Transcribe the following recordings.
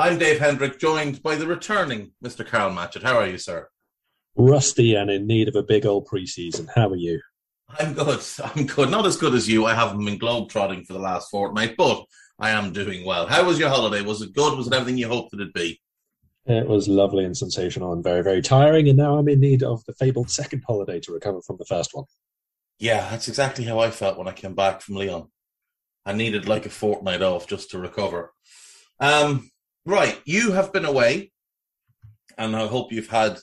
I'm Dave Hendrick, joined by the returning Mr. Karl Matchett. How are you, sir? Rusty and in need of a big old preseason. How are you? I'm good. I'm good. Not as good as you. I haven't been globetrotting for the last fortnight, but I am doing well. How was your holiday? Was it good? Was it everything you hoped it'd be? It was lovely and sensational and very, very tiring. And now I'm in need of the fabled second holiday to recover from the first one. Yeah, that's exactly how I felt when I came back from Leon. I needed like a fortnight off just to recover. Um, Right, you have been away, and I hope you've had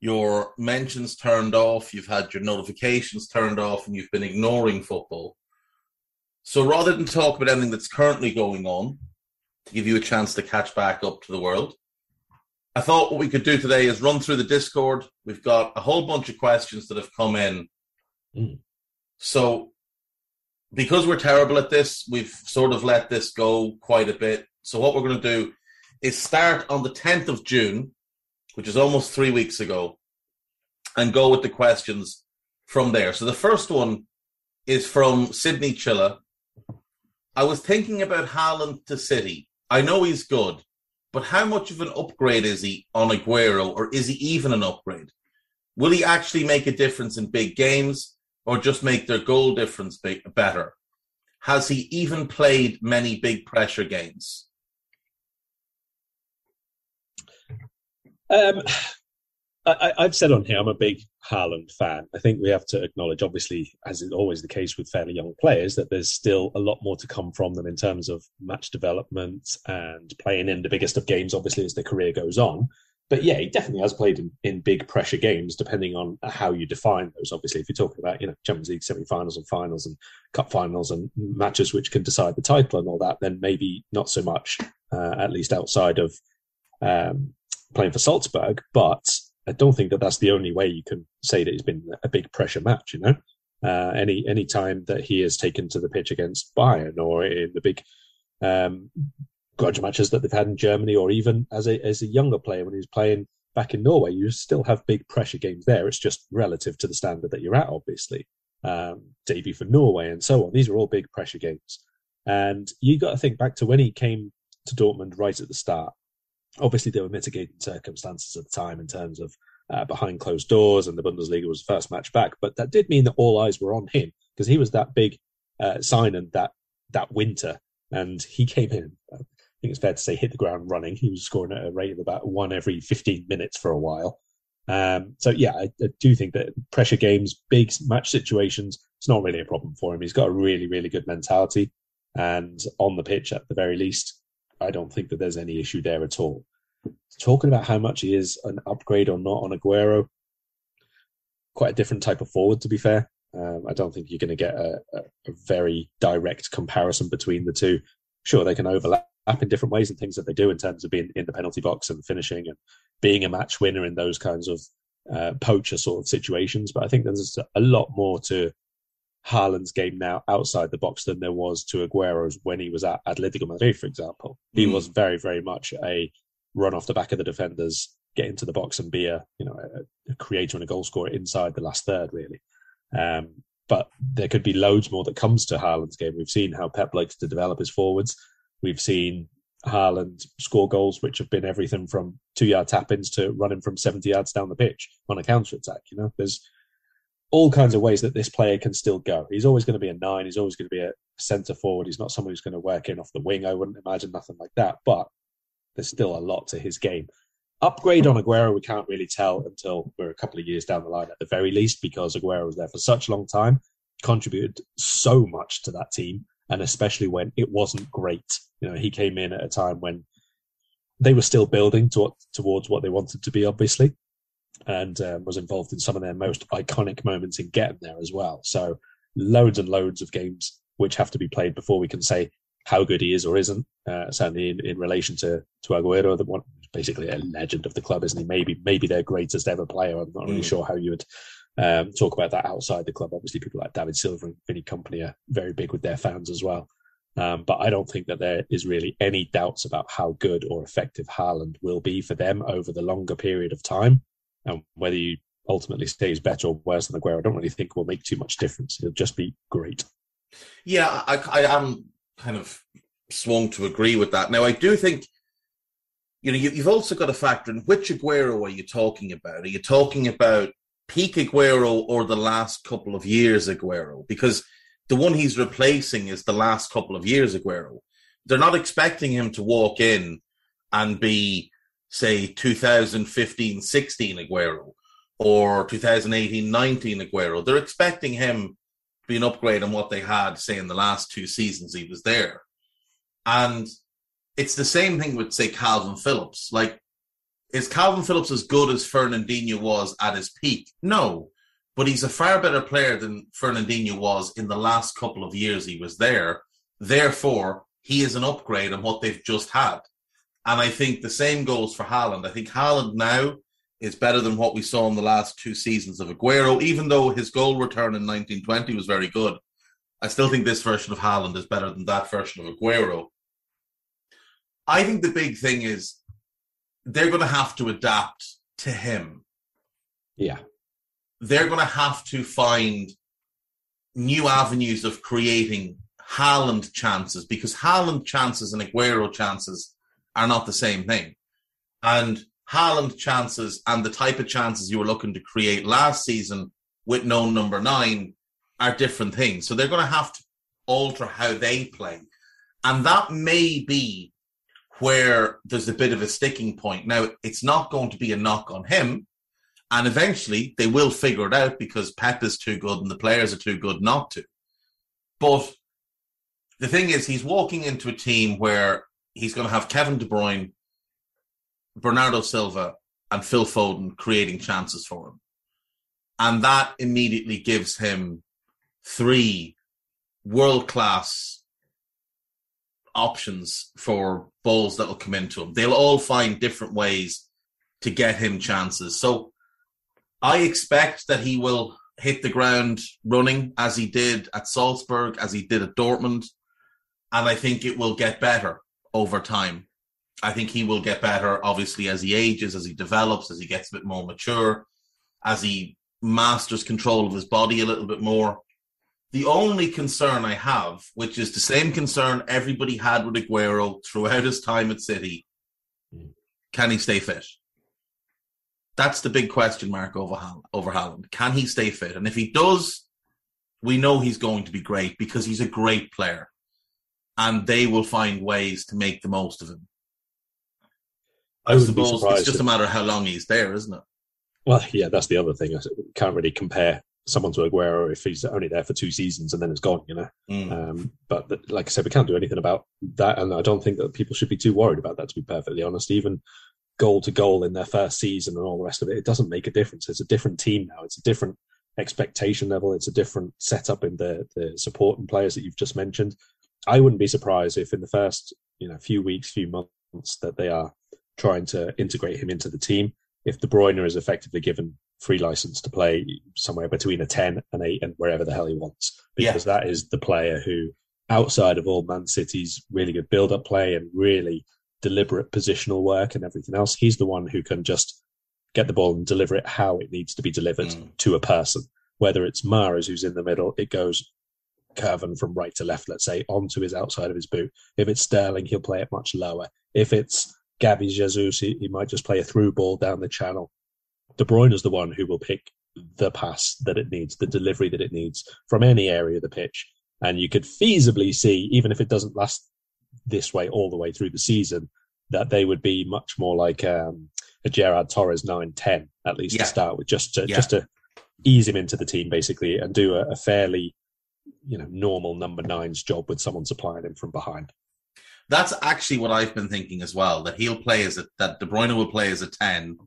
your mentions turned off, you've had your notifications turned off, and you've been ignoring football. So rather than talk about anything that's currently going on, to give you a chance to catch back up to the world, I thought what we could do today is run through the Discord. We've got a whole bunch of questions that have come in. Mm. So, because we're terrible at this, we've sort of let this go quite a bit. So what we're going to do is start on the 10th of June, which is almost three weeks ago, and go with the questions from there. So the first one is from Sydney Chilla. I was thinking about Haaland to City. I know he's good, but how much of an upgrade is he on Aguero, or is he even an upgrade? Will he actually make a difference in big games, or just make their goal difference better? Has he even played many big pressure games? Um, I, have said on here, I'm a big Haaland fan. I think we have to acknowledge, obviously, as is always the case with fairly young players, that there's still a lot more to come from them in terms of match development and playing in the biggest of games, obviously, as their career goes on. But yeah, he definitely has played in, in big pressure games, depending on how you define those. Obviously, if you're talking about you know Champions League semi-finals and finals and cup finals and matches which can decide the title and all that, then maybe not so much, uh, at least outside of um, playing for Salzburg, but I don't think that that's the only way you can say that it's been a big pressure match. You know, uh, any any time that he has taken to the pitch against Bayern or in the big um, grudge matches that they've had in Germany, or even as a as a younger player when he was playing back in Norway, you still have big pressure games there. It's just relative to the standard that you're at, obviously. Um, debut for Norway and so on. These are all big pressure games, and you got to think back to when he came to Dortmund right at the start Obviously, there were mitigating circumstances at the time in terms of uh, behind closed doors, and the Bundesliga was the first match back. But that did mean that all eyes were on him because he was that big uh, and that that winter, and he came in. I think it's fair to say hit the ground running. He was scoring at a rate of about one every 15 minutes for a while. Um, so yeah, I, I, do think that pressure games, big match situations, it's not really a problem for him. He's got a really, really good mentality, and on the pitch at the very least, I don't think that there's any issue there at all. Talking about how much he is an upgrade or not on Aguero, quite a different type of forward, to be fair. Um, I don't think you're going to get a, a, a, very direct comparison between the two. Sure, they can overlap in different ways and things that they do in terms of being in the penalty box and finishing and being a match winner in those kinds of uh, poacher sort of situations. But I think there's a lot more to Haaland's game now outside the box than there was to Aguero's when he was at Atletico Madrid, for example. He mm. was very, very much a run off the back of the defenders, get into the box and be a you know a, a creator and a goal scorer inside the last third, really. Um, but there could be loads more that comes to Haaland's game. We've seen how Pep likes to develop his forwards. We've seen Haaland score goals which have been everything from two yard tap ins to running from 70 yards down the pitch on a counter attack. You know, there's all kinds of ways that this player can still go. He's always going to be a nine. He's always going to be a centre forward. He's not someone who's going to work in off the wing. I wouldn't imagine nothing like that. But there's still a lot to his game. upgrade on Aguero, we can't really tell until we're a couple of years down the line at the very least, because Aguero was there for such a long time, contributed so much to that team, and especially when it wasn't great. You know, he came in at a time when they were still building to, towards what they wanted to be, obviously, and um, was involved in some of their most iconic moments in getting there as well. So, loads and loads of games which have to be played before we can say how good he is or isn't. Uh, certainly in, in relation to to Aguero, the one basically a legend of the club, isn't he? Maybe maybe their greatest ever player. I'm not really mm. sure how you would um, talk about that outside the club. Obviously, people like David Silva and Vinny Kompany are very big with their fans as well. Um, but I don't think that there is really any doubts about how good or effective Haaland will be for them over the longer period of time. And whether you ultimately stays better or worse than Aguero, I don't really think will make too much difference. It'll just be great. Yeah, I, I am kind of swung to agree with that. Now, I do think, you know, you, have also got to factor in which Aguero are you talking about? Are you talking about peak Aguero or the last couple of years Aguero? Because the one he's replacing is the last couple of years Aguero. They're not expecting him to walk in and be, say, 2015 16 Aguero or 2018 19 Aguero. They're expecting him to be an upgrade on what they had, say, in the last two seasons he was there. And it's the same thing with, say, Kalvin Phillips. Like, is Kalvin Phillips as good as Fernandinho was at his peak? No, but he's a far better player than Fernandinho was in the last couple of years he was there. Therefore, he is an upgrade on what they've just had. And I think the same goes for Haaland. I think Haaland now is better than what we saw in the last two seasons of Aguero, even though his goal return in 1920 was very good. I still think this version of Haaland is better than that version of Aguero. I think the big thing is they're going to have to adapt to him. Yeah. They're going to have to find new avenues of creating Haaland chances because Haaland chances and Aguero chances are not the same thing. And Haaland chances and the type of chances you were looking to create last season with no number nine are different things. So they're going to have to alter how they play. And that may be where there's a bit of a sticking point. Now, it's not going to be a knock on him. And eventually they will figure it out because Pep is too good and the players are too good not to. But the thing is, he's walking into a team where he's going to have Kevin De Bruyne, Bernardo Silva, and Phil Foden creating chances for him. And that immediately gives him three world class options for balls that will come into him. They'll all find different ways to get him chances. So I expect that he will hit the ground running as he did at Salzburg, as he did at Dortmund. And I think it will get better over time. I think he will get better, obviously, as he ages, as he develops, as he gets a bit more mature, as he masters control of his body a little bit more. The only concern I have, which is the same concern everybody had with Aguero throughout his time at City, hmm. can he stay fit? That's the big question mark over Haaland, over Haaland. Can he stay fit? And if he does, we know he's going to be great because he's a great player, and they will find ways to make the most of him. I, I suppose it's just a matter of how long he's there, isn't it? Well, yeah, that's the other thing. I can't really compare someone to Aguero if he's only there for two seasons and then it's gone, you know. Mm. Um, but the, like I said, we can't do anything about that, and I don't think that people should be too worried about that. To be perfectly honest, even goal to goal in their first season and all the rest of it, it doesn't make a difference. It's a different team now. It's a different expectation level. It's a different setup in the the supporting players that you've just mentioned. I wouldn't be surprised if in the first you know few weeks, few months that they are trying to integrate him into the team. If De Bruyne is effectively given free license to play somewhere between a 10 and 8 and wherever the hell he wants because yeah. that is the player who outside of all man city's really good build up play and really deliberate positional work and everything else he's the one who can just get the ball and deliver it how it needs to be delivered mm. to a person whether it's Mahrez who's in the middle it goes curving from right to left let's say onto his outside of his boot if it's Sterling he'll play it much lower if it's Gabby Jesus he, he might just play a through ball down the channel De Bruyne is the one who will pick the pass that it needs, the delivery that it needs from any area of the pitch. And you could feasibly see, even if it doesn't last this way all the way through the season, that they would be much more like um, a Gerrard Torres nine ten at least Yeah. to start with, just to Yeah. just to ease him into the team basically and do a, a fairly you know normal number nine's job with someone supplying him from behind. That's actually what I've been thinking as well. That he'll play as a that De Bruyne will play as a ten,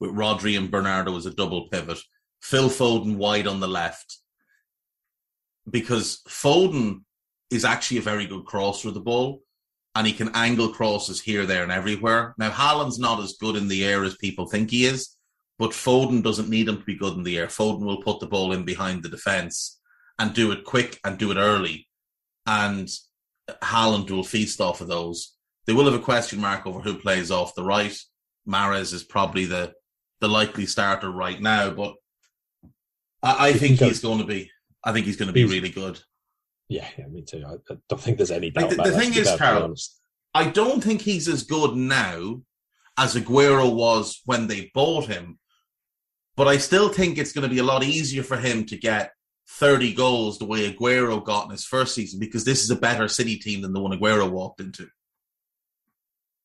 with Rodri and Bernardo as a double pivot. Phil Foden wide on the left, because Foden is actually a very good crosser of the ball, and he can angle crosses here, there, and everywhere. Now Haaland's not as good in the air as people think he is, but Foden doesn't need him to be good in the air. Foden will put the ball in behind the defense and do it quick and do it early, and Haaland will feast off of those. They will have a question mark over who plays off the right. Mahrez is probably the the likely starter right now, but I, I think he's going to be. I think he's going to be really good. Yeah, yeah, me too. I, I don't think there's any doubt Like, the- about the thing is, Karl. I don't think he's as good now as Aguero was when they bought him, but I still think it's going to be a lot easier for him to get 30 goals the way Aguero got in his first season because this is a better City team than the one Aguero walked into.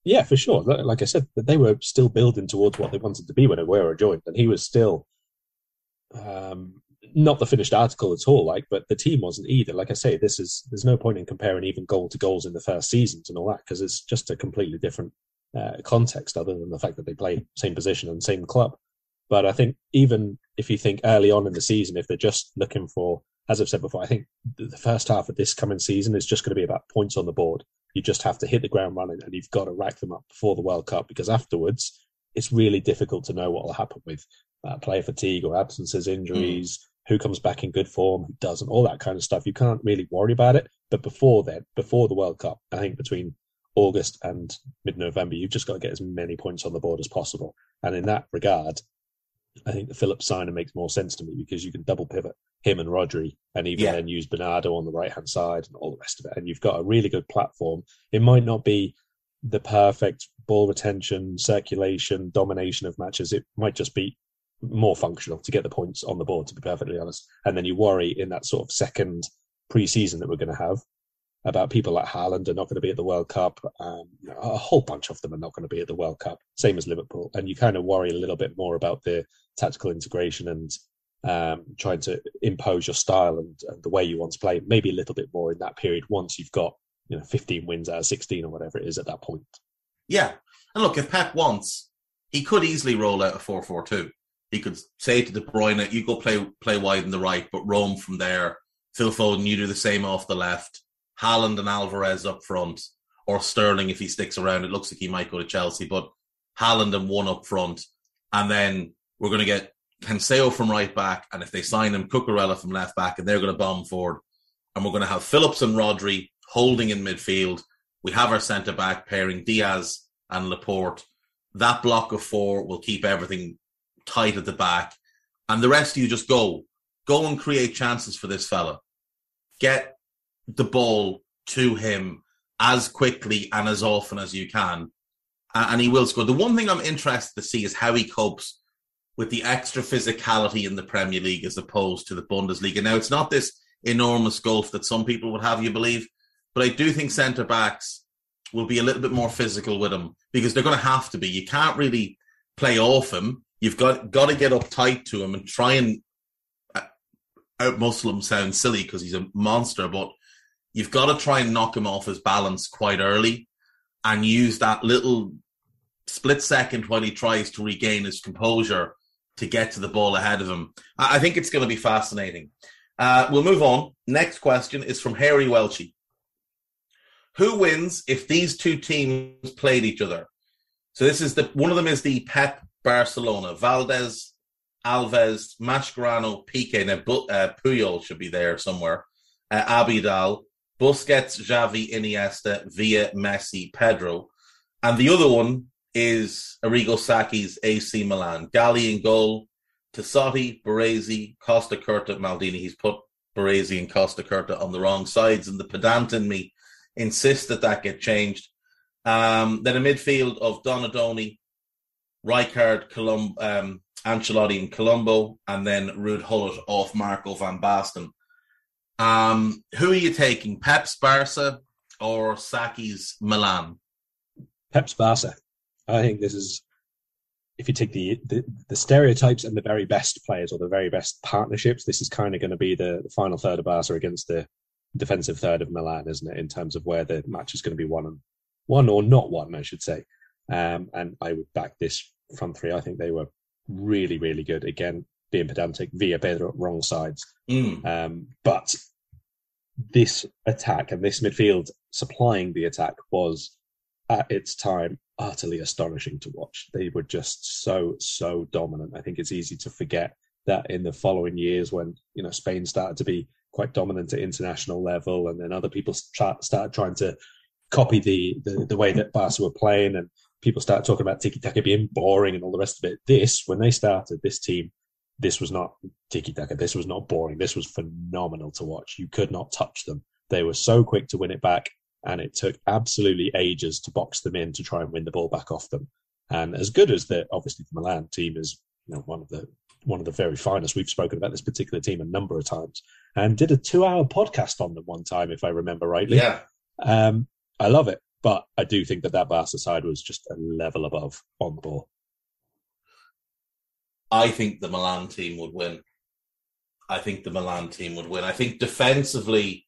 Yeah, for sure. Like I said, they were still building towards what they wanted to be when Aguero joined, and he was still um, not the finished article at all. Like, but the team wasn't either. Like I say, this is there's no point in comparing even goal to goals in the first seasons and all that because it's just a completely different uh, context, other than the fact that they play same position and same club. But I think even if you think early on in the season, if they're just looking for, as I've said before, I think the first half of this coming season is just going to be about points on the board you just have to hit the ground running and you've got to rack them up before the World Cup because afterwards it's really difficult to know what will happen with uh, player fatigue or absences, injuries, who comes back in good form, who doesn't, all that kind of stuff. You can't really worry about it. But before then, before the World Cup, I think between August and mid November, you've just got to get as many points on the board as possible. And in that regard, I think the Phillips signing makes more sense to me because you can double pivot him and Rodri and even Yeah. then use Bernardo on the right hand side and all the rest of it. And you've got a really good platform. It might not be the perfect ball retention, circulation, domination of matches. It might just be more functional to get the points on the board, to be perfectly honest. And then you worry in that sort of second pre-season that we're going to have about people like Haaland are not going to be at the World Cup. Um, a whole bunch of them are not going to be at the World Cup, same as Liverpool. And you kind of worry a little bit more about the tactical integration and um, trying to impose your style and, and the way you want to play, maybe a little bit more in that period once you've got you know 15 wins out of 16 or whatever it is at that point. Yeah. And look, if Pep wants, he could easily roll out a 4 4 2. He could say to De Bruyne, you go play play wide in the right, but roam from there. Phil Foden, you do the same off the left. Haaland and Alvarez up front, or Sterling if he sticks around. It looks like he might go to Chelsea, but Haaland and one up front. And then we're going to get Cancelo from right back. And if they sign him, Cucurella from left back, and they're going to bomb forward. And we're going to have Phillips and Rodri holding in midfield. We have our centre back pairing Dias and Laporte. That block of four will keep everything tight at the back. And the rest of you just go. Go and create chances for this fella. Get the ball to him as quickly and as often as you can. And he will score. The one thing I'm interested to see is how he copes with the extra physicality in the Premier League as opposed to the Bundesliga. Now, it's not this enormous gulf that some people would have you believe, but I do think centre backs will be a little bit more physical with him because they're going to have to be. You can't really play off him. You've got got to get up tight to him and try and uh, outmuscle him. Sounds silly because he's a monster, but you've got to try and knock him off his balance quite early and use that little split second while he tries to regain his composure to get to the ball ahead of him. I think it's going to be fascinating. Uh, we'll move on. Next question is from Harry Welchie. Who wins if these two teams played each other? So this is the one of them is the Pep Barcelona. Valdés, Alves, Mascherano, Piqué. Now uh, Puyol should be there somewhere. Uh, Abidal, Busquets, Xavi, Iniesta, Villa, Messi, Pedro. And the other one is Arrigo Sacchi's AC Milan. Galli in goal, Tassotti, Baresi, Costacurta, Maldini. He's put Baresi and Costacurta on the wrong sides, and the pedant in me insists that that get changed. Um, then a midfield of Donadoni, Rijkaard, Colum- um, Ancelotti, and Colombo, and then Ruud Gullit off Marco van Basten. Um, who are you taking, Pep's Barca or Sacchi's Milan? Pep's Barca. I think this is if you take the, the, the stereotypes and the very best players or the very best partnerships, this is kind of going to be the, the, final third of Barca against the defensive third of Milan, isn't it? In terms of where the match is going to be won and won or not won, I should say. Um, and I would back this front three. I think they were really, really good. Again, being pedantic, Villa Pedro wrong sides. Mm. Um, but this attack and this midfield supplying the attack was at its time utterly astonishing to watch. They were just so, so dominant. I think it's easy to forget that in the following years when, you know, Spain started to be quite dominant at international level and then other people start, started trying to copy the, the, the way that Barca were playing and people started talking about tiki taka being boring and all the rest of it. This, when they started, this team, this was not tiki taka. This was not boring. This was phenomenal to watch. You could not touch them. They were so quick to win it back, and it took absolutely ages to box them in to try and win the ball back off them. And as good as the obviously the Milan team is, you know, one of the one of the very finest. We've spoken about this particular team a number of times, and did a two-hour podcast on them one time, if I remember rightly. Yeah, um, I love it. But I do think that that Barca side was just a level above on the ball. I think the Milan team would win. I think the Milan team would win. I think defensively,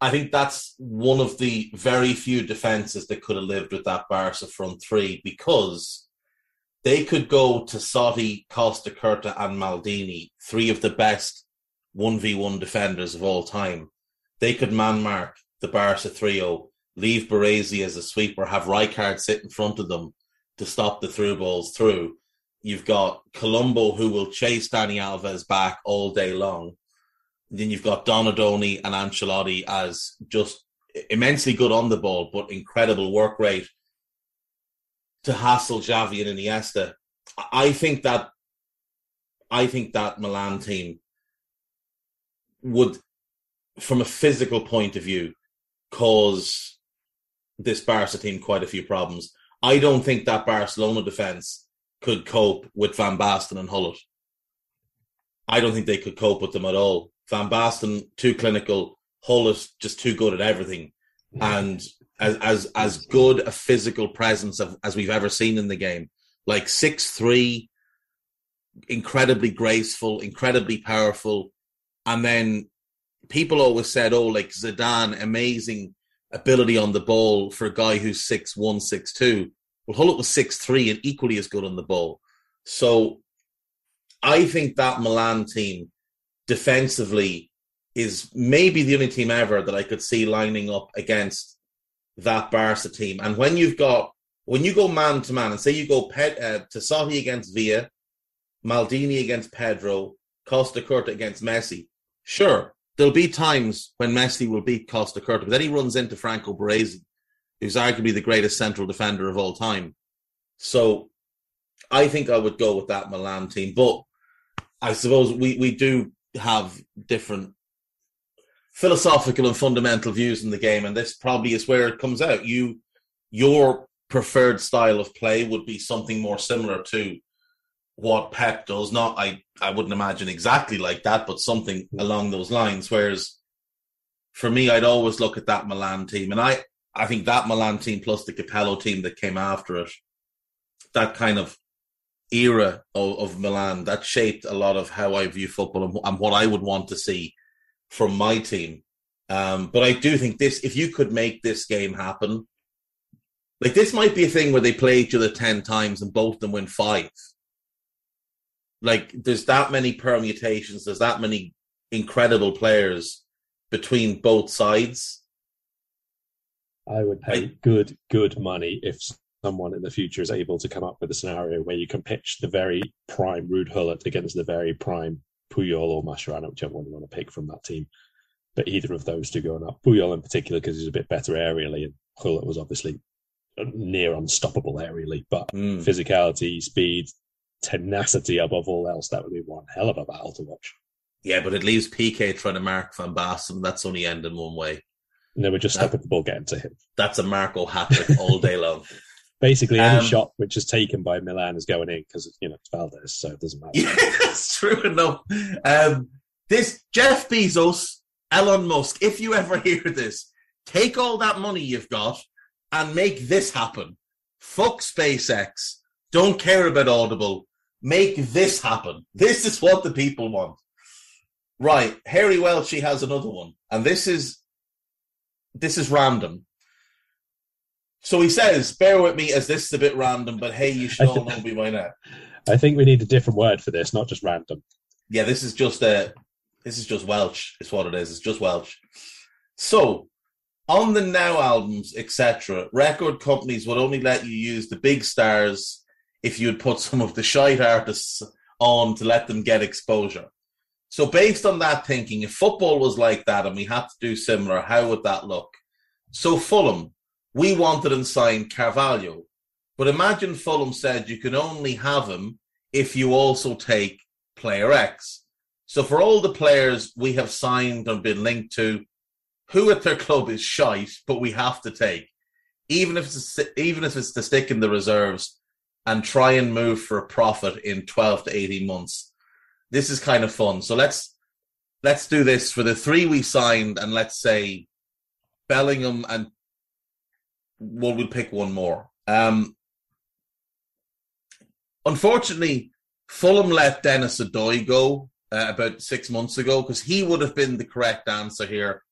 I think that's one of the very few defenses that could have lived with that Barca front three because they could go to Totti, Costacurta, and Maldini, three of the best 1v1 defenders of all time. They could man mark the Barca trio leave Baresi as a sweeper, have Rijkaard sit in front of them to stop the through balls through. You've got Colombo who will chase Dani Alves back all day long. then you've got Donadoni and Ancelotti as just immensely good on the ball, but incredible work rate to hassle Xavi and Iniesta. I think that I think that Milan team would, from a physical point of view, cause this Barca team quite a few problems. I don't think that Barcelona defense could cope with Van Basten and Gullit. I don't think they could cope with them at all. Van Basten too clinical, Gullit just too good at everything, and as as as good a physical presence of, as we've ever seen in the game. Like six three, incredibly graceful, incredibly powerful, and then people always said, "Oh, like Zidane, amazing ability on the ball for a guy who's six one, six two. Well, Gullit was six three and equally as good on the ball. So I think that Milan team defensively is maybe the only team ever that I could see lining up against that Barca team. And when you've got when you go man to man and say you go Ped, uh, Totti against Villa, Maldini against Pedro, Costacurta against Messi, sure, there'll be times when Messi will beat Costacurta, but then he runs into Franco Baresi, who's arguably the greatest central defender of all time. So I think I would go with that Milan team. But I suppose we, we do have different philosophical and fundamental views in the game, and this probably is where it comes out. You your preferred style of play would be something more similar to what Pep does. Not I I wouldn't imagine exactly like that, but something along those lines. Whereas for me, I'd always look at that Milan team, and I I think that Milan team plus the Capello team that came after it, that kind of era of, of Milan, that shaped a lot of how I view football and, and what I would want to see from my team. Um, but I do think this, if you could make this game happen, like this might be a thing where they play each other 10 times and both of them win five like there's that many permutations, there's that many incredible players between both sides. I would pay I, good, good money if someone in the future is able to come up with a scenario where you can pitch the very prime Ruud Gullit against the very prime Puyol or Mascherano, whichever one you want to pick from that team. But either of those two going up. Puyol in particular because he's a bit better aerially, and Gullit was obviously near unstoppable aerially, but mm. physicality, speed, tenacity above all else, that would be one hell of a battle to watch. Yeah, but it leaves Piqué trying to mark Van Basten. That's only ending one way. And they were just stop at the ball getting to him. That's a Marco hat trick all day long. Basically, any um, shot which is taken by Milan is going in because you know it's Valdés, so it doesn't matter. Yeah, that's true enough. Um, this Jeff Bezos, Elon Musk. If you ever hear this, take all that money you've got and make this happen fuck SpaceX, don't care about Audible, make this happen. This is what the people want. Right, Harry Welch has another one, and this is this is random. So he says, "Bear with me, as this is a bit random, but hey, you should all know me by now." I think we need a different word for this, not just random. Yeah, this is just a this is just Welch. It's what it is. It's just Welch. So on the Now albums, etc., record companies would only let you use the big stars if you would put some of the shite artists on to let them get exposure. So, based on that thinking, if football was like that and we had to do similar, how would that look? So, Fulham, we wanted and signed Carvalho, but imagine Fulham said you can only have him if you also take player X. So, for all the players we have signed and been linked to, who at their club is shite, but we have to take, even if it's even if it's to stick in the reserves and try and move for a profit in twelve to eighteen months. This is kind of fun. So let's let's do this for the three we signed, and let's say Bellingham and well, we'll pick one more. Um, unfortunately, Fulham let Dennis Odoi go uh, about six months ago because he would have been the correct answer here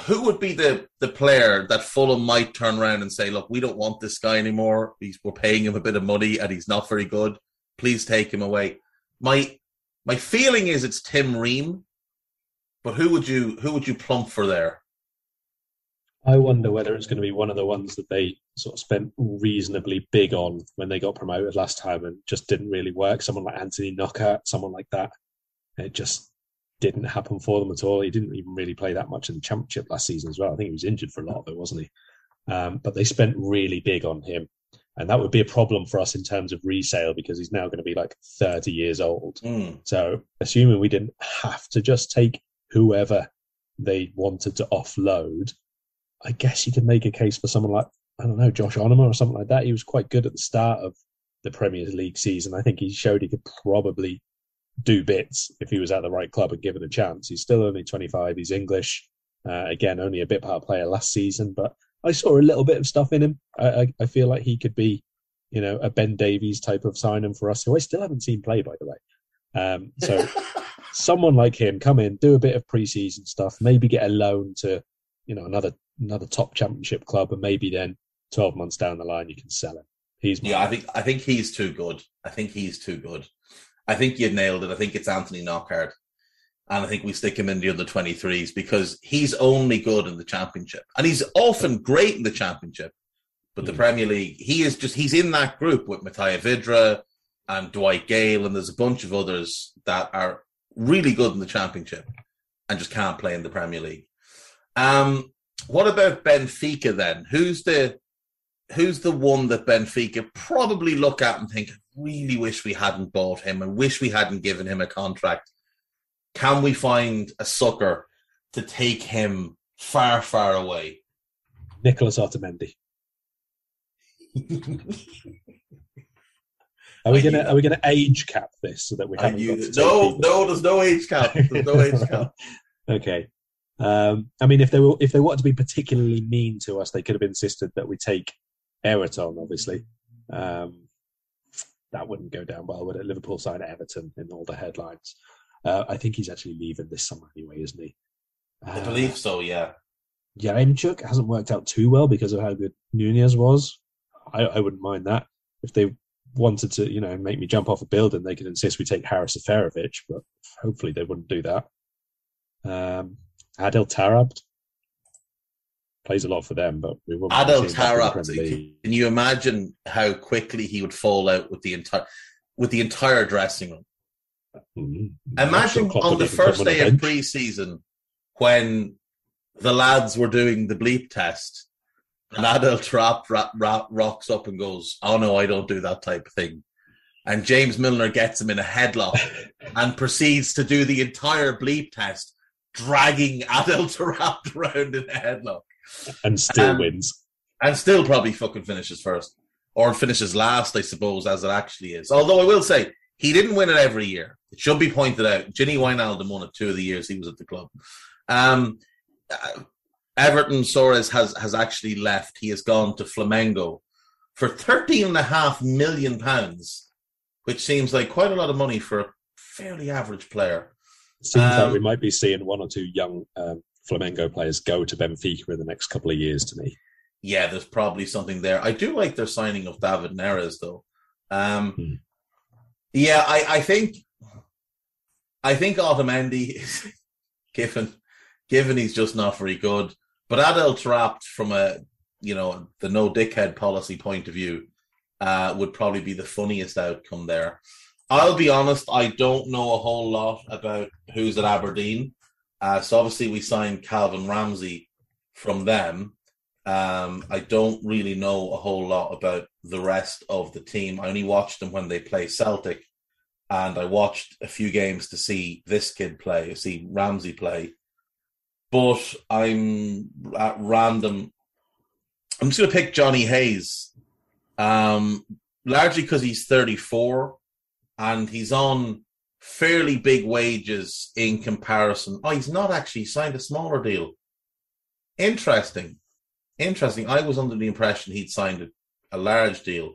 who would be the the player that Fulham might turn around and say, "Look, we don't want this guy anymore. He's, we're paying him a bit of money, and he's not very good. Please take him away." My my feeling is it's Tim Ream, but who would you who would you plump for there? I wonder whether it's going to be one of the ones that they sort of spent reasonably big on when they got promoted last time and just didn't really work. Someone like Anthony Knockaert, someone like that. It just didn't happen for them at all. He didn't even really play that much in the championship last season as well. I think he was injured for a lot of it, wasn't he? Um, but they spent really big on him. And that would be a problem for us in terms of resale because he's now going to be like 30 years old. Mm. So, assuming we didn't have to just take whoever they wanted to offload, I guess you could make a case for someone like, I don't know, Josh Onomah or something like that. He was quite good at the start of the Premier League season. I think he showed he could probably do bits if he was at the right club and given a chance. He's still only 25. He's English. Uh, again, only a bit part player last season, but I saw a little bit of stuff in him. I, I, I, feel like he could be, you know, a Ben Davies type of signing for us, who I still haven't seen play, by the way. Um, so someone like him come in, do a bit of preseason stuff, maybe get a loan to, you know, another another top championship club, and maybe then 12 months down the line you can sell him. He's yeah, I think I think he's too good. I think he's too good. I think you've nailed it. I think it's Anthony Knockaert. And I think we stick him in the under 23s because he's only good in the championship. And he's often great in the championship. But mm. the hmm. Premier League, he is just, he's in that group with Matija Vydra and Dwight Gayle. And there's a bunch of others that are really good in the championship and just can't play in the Premier League. Um, what about Benfica then? Who's the who's the one that Benfica probably look at and think, really wish we hadn't bought him and wish we hadn't given him a contract. Can we find a sucker to take him far, far away? Nicholas Otamendi. Are we gonna are we gonna age cap this so that we haven't you, no no there's no age cap there's no age cap okay um, I mean if they were if they wanted to be particularly mean to us they could have insisted that we take Everton obviously um, that wouldn't go down well, would it? Liverpool sign Everton in all the headlines. Uh, I think he's actually leaving this summer anyway, isn't he? I believe so, yeah. Yaremchuk hasn't worked out too well because of how good Nunez was. I, I, wouldn't mind that. If they wanted to, you know, make me jump off a building, they could insist we take Harris Seferovic, but hopefully they wouldn't do that. Um, Adel Taarabt, plays a lot for them, but we won't. Adel Taarabt, can you imagine how quickly he would fall out with the entire with the entire dressing room? Mm-hmm. Imagine on the first day of pre-season when the lads were doing the bleep test, and Adel Taarabt rocks up and goes, "Oh no, I don't do that type of thing." And James Milner gets him in a headlock and proceeds to do the entire bleep test, dragging Adel Taarabt around in a headlock and still um, wins. And still probably fucking finishes first. Or finishes last, I suppose, as it actually is. Although I will say, he didn't win it every year. It should be pointed out. Gini Wijnaldum won it two of the years he was at the club. Um, uh, Everton Soares has has actually left. He has gone to Flamengo. for thirteen and a half million pounds, which seems like quite a lot of money for a fairly average player. Seems Um, like we might be seeing one or two young um, Flamengo players go to Benfica in the next couple of years. To me, Yeah, there's probably something there. I do like their signing of David Neres, though. Um, Hmm. Yeah, I, I think, I think Otamendi is given, given he's just not very good. But Adel Taarabt, from a you know the no dickhead policy point of view, uh, would probably be the funniest outcome there. I'll be honest, I don't know a whole lot about who's at Aberdeen. Uh, so obviously we signed Calvin Ramsey from them. Um, I don't really know a whole lot about the rest of the team. I only watched them when they play Celtic, and I watched a few games to see this kid play, see Ramsey play. But I'm at random. I'm just going to pick Johnny Hayes, um, largely because he's 34 and he's on fairly big wages in comparison. Oh, he's not actually signed a smaller deal. Interesting. Interesting. I was under the impression he'd signed a, a large deal.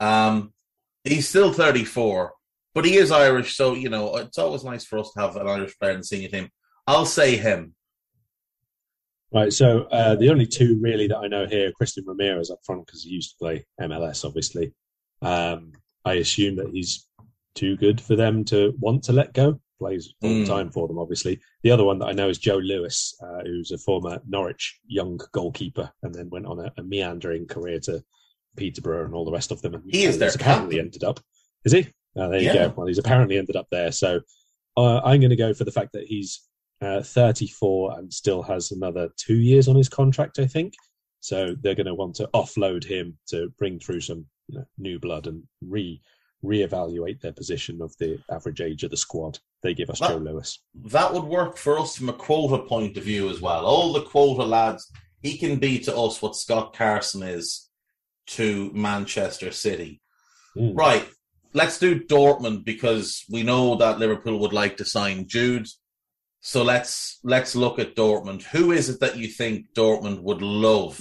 Um, he's still 34, but he is Irish, so you know it's always nice for us to have an Irish player in the senior team. I'll say him. right? So uh, the only two really that I know here, Christian Ramirez up front because he used to play MLS, obviously. Um, I assume that he's too good for them to want to let go. Plays all Mm. the time for them, obviously. The other one that I know is Joe Lewis, uh, who's a former Norwich young goalkeeper, and then went on a, a meandering career to Peterborough and all the rest of them. And He is he's apparently ended up. Is he? Oh, there you Yeah. go. Well, he's apparently ended up there. So uh, I'm going to go for the fact that he's uh, 34 and still has another two years on his contract, I think. So they're going to want to offload him to bring through some you know, new blood and re reevaluate their position of the average age of the squad. They give us Well- Joe Lewis. That would work for us from a quota point of view as well. All the quota lads, he can be to us what Scott Carson is to Manchester City. Mm. Right. Let's do Dortmund because we know that Liverpool would like to sign Jude. So let's let's look at Dortmund. Who is it that you think Dortmund would love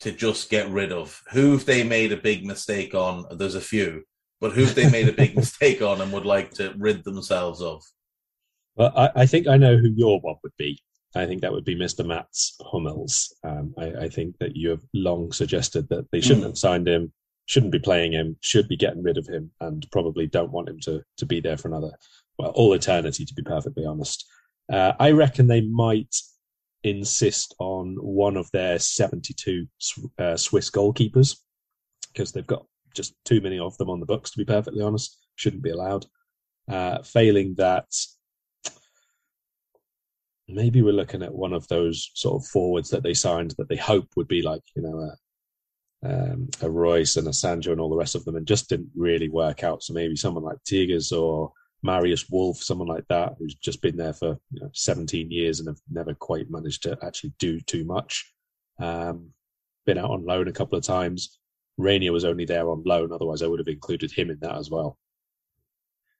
to just get rid of? Who've they made a big mistake on? There's a few, but who've they made a big mistake on and would like to rid themselves of? Well, I, I think I know who your one would be. I think that would be Mr. Mats Hummels. Um, I, I think that you have long suggested that they shouldn't Mm. have signed him, shouldn't be playing him, should be getting rid of him, and probably don't want him to to be there for another, well, all eternity, to be perfectly honest. Uh, I reckon they might insist on one of their 72 uh, Swiss goalkeepers because they've got just too many of them on the books, to be perfectly honest. Shouldn't be allowed. Uh, failing that, maybe we're looking at one of those sort of forwards that they signed that they hope would be like you know a um, a Reus and a Sancho and all the rest of them, and just didn't really work out. So maybe someone like Tigges or Marius Wolf, someone like that, who's just been there for you know, 17 years and have never quite managed to actually do too much. Um, been out on loan a couple of times. Reinier was only there on loan, otherwise I would have included him in that as well.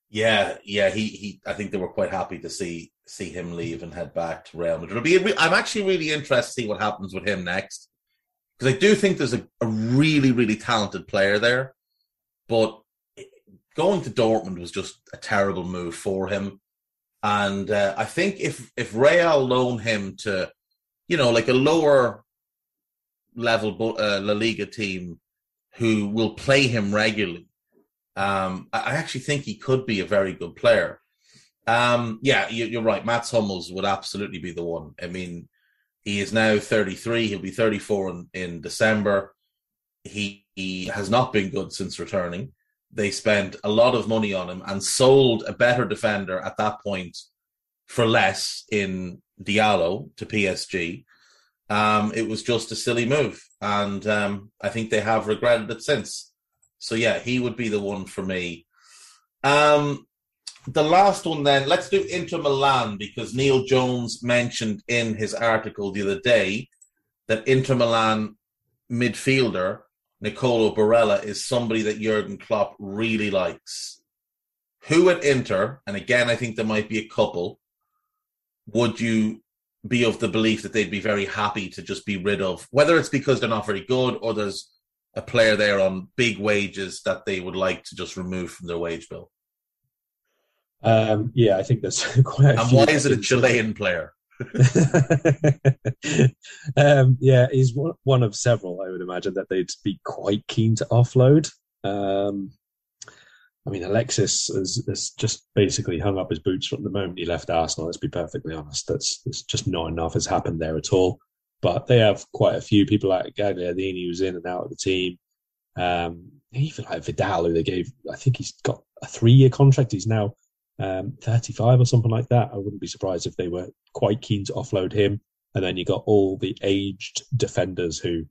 Yeah, yeah, he, he. I think they were quite happy to see see him leave and head back to Real Madrid. It'll be, re- I'm actually really interested to see what happens with him next because I do think there's a, a really really talented player there, but going to Dortmund was just a terrible move for him. And uh, I think if if Real loan him to, you know, like a lower level uh, La Liga team who will play him regularly, um, I I actually think he could be a very good player. Um, yeah, you, you're right. Mats Hummels would absolutely be the one. I mean, he is now 33. He'll be 34 in, in December. He, he has not been good since returning. They spent a lot of money on him and sold a better defender at that point for less in Diallo to PSG. Um, it was just a silly move, and um, I think they have regretted it since. So yeah, he would be the one for me. Um, the last one then, let's do Inter Milan because Neil Jones mentioned in his article the other day that Inter Milan midfielder Nicolo Barella is somebody that Jurgen Klopp really likes. Who at Inter, and again I think there might be a couple, would you be of the belief that they'd be very happy to just be rid of, whether it's because they're not very good or there's a player there on big wages that they would like to just remove from their wage bill? Um, yeah, I think there's quite. and why is it a Chilean player? um, yeah, he's one of several. I would imagine that they'd be quite keen to offload. Um, I mean, Alexis has, has, just basically hung up his boots from the moment he left Arsenal. Let's be perfectly honest. That's, that's just not enough has happened there at all. But they have quite a few people like Gagliardini who's in and out of the team. Um, even like Vidal, who they gave, I think he's got a three-year contract. He's now um, 35 or something like that. I wouldn't be surprised if they were quite keen to offload him. And then you got all the aged defenders who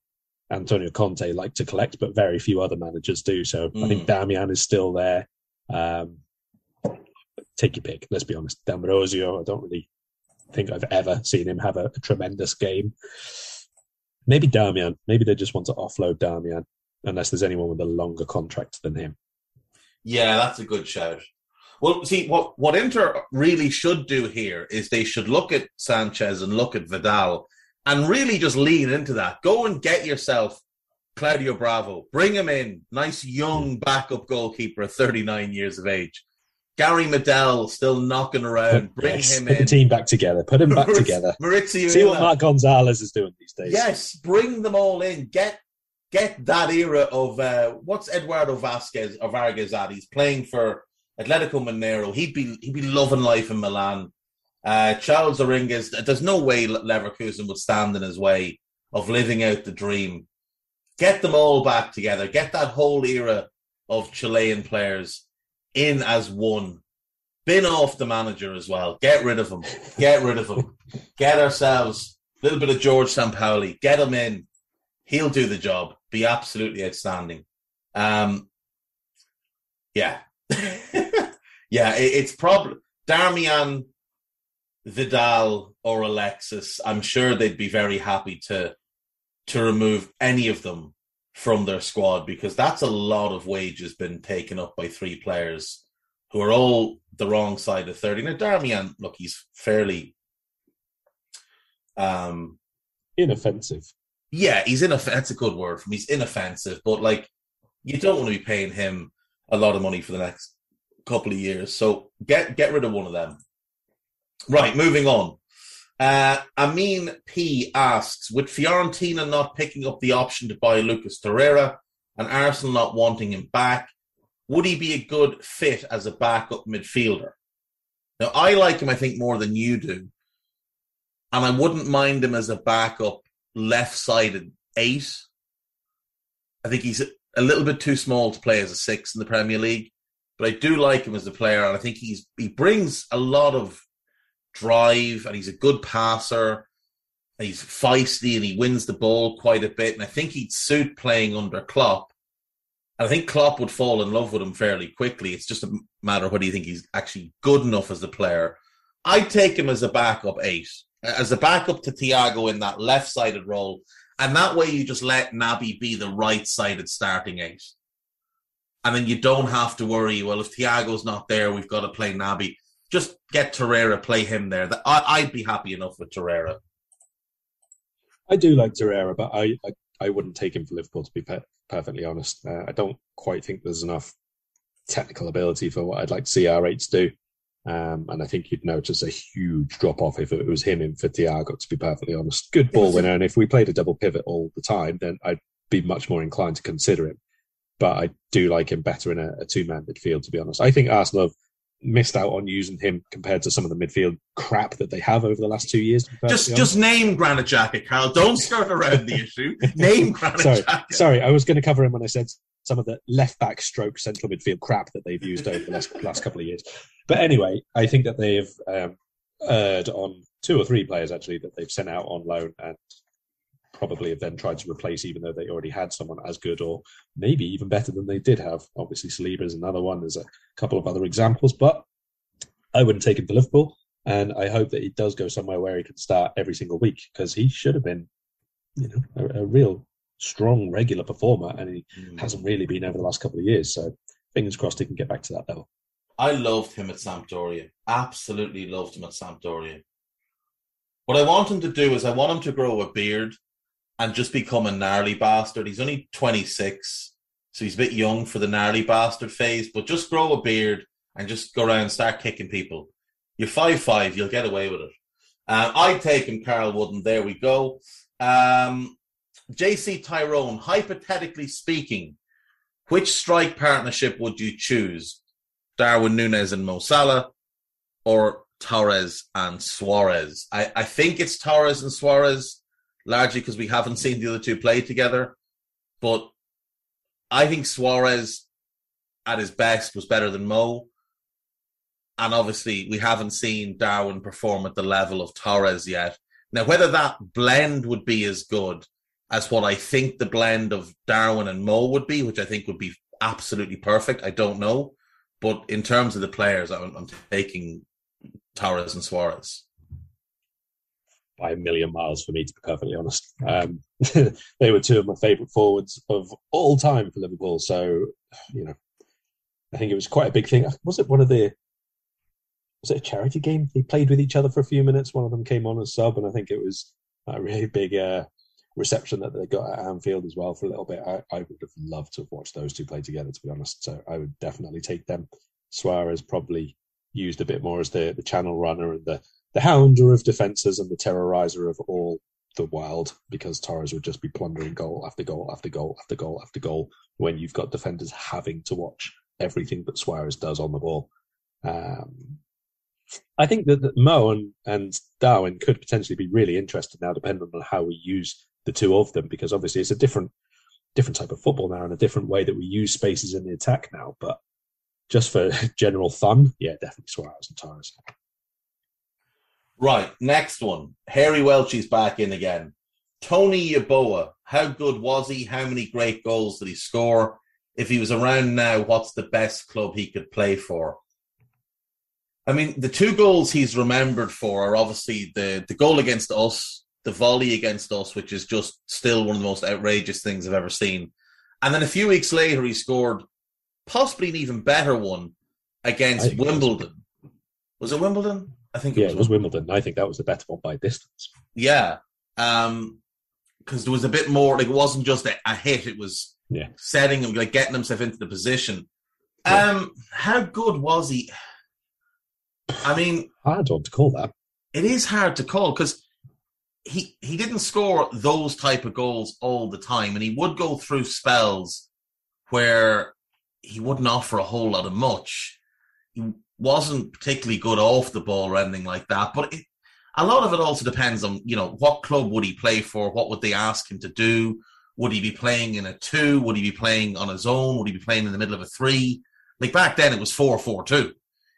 Antonio Conte like to collect, but very few other managers do. So mm. I think Darmian is still there. Um, take your pick. Let's be honest. D'Ambrosio, I don't really think I've ever seen him have a, a tremendous game. Maybe Darmian. Maybe they just want to offload Darmian, unless there's anyone with a longer contract than him. Yeah, that's a good shout. Well, see what what Inter really should do here is they should look at Sanchez and look at Vidal and really just lean into that. Go and get yourself Claudio Bravo. Bring him in. Nice young backup goalkeeper 39 years of age. Gary Medel still knocking around. Bring yes, him put in. Put the team back together. Put him back together. Maurizio See what Mark Gonzalez is doing these days. Yes, bring them all in. Get get that era of uh, what's Eduardo Vasquez or Vargas at? He's playing for Atletico Mineiro. He'd be he'd be loving life in Milan. Uh, Charles Aranguiz, there's no way Leverkusen would stand in his way of living out the dream. Get them all back together. Get that whole era of Chilean players in as one. Bin off the manager as well. Get rid of him. Get rid of him. Get ourselves a little bit of George Sampaoli. Get him in. He'll do the job. Be absolutely outstanding. Um, yeah, yeah, it, it's probably Darmian, Vidal, or Alexis. I'm sure they'd be very happy to to remove any of them from their squad because that's a lot of wages been taken up by three players who are all the wrong side of 30. Now, Darmian, look, he's fairly um inoffensive. Yeah, he's inoffensive. That's a good word for me. He's inoffensive, but like you don't want to be paying him a lot of money for the next couple of years. So get get rid of one of them. Right, moving on. Uh, Amin P asks, with Fiorentina not picking up the option to buy Lucas Torreira and Arsenal not wanting him back, would he be a good fit as a backup midfielder? Now, I like him, I think, more than you do. And I wouldn't mind him as a backup left sided eight. I think he's a little bit too small to play as a six in the Premier League, but I do like him as a player, and I think he's he brings a lot of drive, and he's a good passer. He's feisty and he wins the ball quite a bit, and I think he'd suit playing under Klopp. And I think Klopp would fall in love with him fairly quickly. It's just a matter of whether you think he's actually good enough as a player. I'd take him as a backup eight, as a backup to Thiago in that left-sided role and that way you just let Naby be the right sided starting eight. And then you don't have to worry, well, if Thiago's not there, we've got to play Naby. Just get Torreira, play him there. I, would be happy enough with Torreira. I do like Torreira, but I, I, I wouldn't take him for Liverpool, to be per- perfectly honest. Uh, I don't quite think there's enough technical ability for what I'd like to see our eights do. Um, and I think you'd notice a huge drop off if it was him in for Thiago, to be perfectly honest. Good ball winner. And if we played a double pivot all the time, then I'd be much more inclined to consider him. But I do like him better in a, a two man midfield, to be honest. I think Arsenal have missed out on using him compared to some of the midfield crap that they have over the last two years. Just just name Granit Xhaka, Karl. Don't skirt around the issue. Name Granit sorry, Xhaka. Sorry, I was going to cover him when I said some of the left back stroke central midfield crap that they've used over the last, last couple of years. But anyway, I think that they've um, erred on two or three players actually that they've sent out on loan and probably have then tried to replace, even though they already had someone as good or maybe even better than they did have. Obviously, Saliba is another one. There's a couple of other examples, but I wouldn't take him to Liverpool. And I hope that he does go somewhere where he can start every single week because he should have been, you know, a, a real strong regular performer, and he mm. hasn't really been over the last couple of years. So fingers crossed he can get back to that level. I loved him at Sampdoria. Absolutely loved him at Sampdoria. What I want him to do is I want him to grow a beard and just become a gnarly bastard. He's only 26, so he's a bit young for the gnarly bastard phase, but just grow a beard and just go around and start kicking people. You're 5 5, you'll get away with it. Uh, I'd take him, Karl Wooden. There we go. Um, JC Tyrone, hypothetically speaking, which strike partnership would you choose? Darwin Nunez and Mo Salah or Torres and Suarez? I, I think it's Torres and Suarez, largely because we haven't seen the other two play together. But I think Suarez at his best was better than Mo. And obviously, we haven't seen Darwin perform at the level of Torres yet. Now, whether that blend would be as good as what I think the blend of Darwin and Mo would be, which I think would be absolutely perfect, I don't know. But in terms of the players, I'm, I'm taking Torres and Suarez. By a million miles for me, to be perfectly honest. Um, they were two of my favourite forwards of all time for Liverpool. So, you know, I think it was quite a big thing. Was it one of the was it a charity game? They played with each other for a few minutes. One of them came on as sub, and I think it was a really big uh, reception that they got at Anfield as well for a little bit. I, I, would have loved to have watched those two play together, to be honest. So I would definitely take them. Suarez probably used a bit more as the, the channel runner and the, the hounder of defences and the terrorizer of all the wild because Torres would just be plundering goal after goal after goal after goal after goal when you've got defenders having to watch everything that Suarez does on the ball. Um, I think that, that Mo and, and Darwin could potentially be really interesting now, depending on how we use the two of them, because obviously it's a different different type of football now and a different way that we use spaces in the attack now. But just for general fun, yeah, definitely Suarez and Torres. Right, next one. Harry Welch is back in again. Tony Yeboah, how good was he? How many great goals did he score? If he was around now, what's the best club he could play for? I mean, the two goals he's remembered for are obviously the, the goal against us, the volley against us, which is just still one of the most outrageous things I've ever seen. And then a few weeks later, he scored possibly an even better one against Wimbledon. Was it Wimbledon? I think it yeah, was. it was Wimbledon. I think that was the better one by distance. Yeah, because um, there was a bit more. Like it wasn't just a, a hit; it was yeah setting him, like getting himself into the position. Yeah. Um, how good was he? I mean, hard one to call that. It is hard to call because he he didn't score those type of goals all the time, and he would go through spells where he wouldn't offer a whole lot of much. He wasn't particularly good off the ball or anything like that, but it, a lot of it also depends on you know what club would he play for, what would they ask him to do. Would he be playing in a two? Would he be playing on his own? Would he be playing in the middle of a three? Like back then, it was four four two.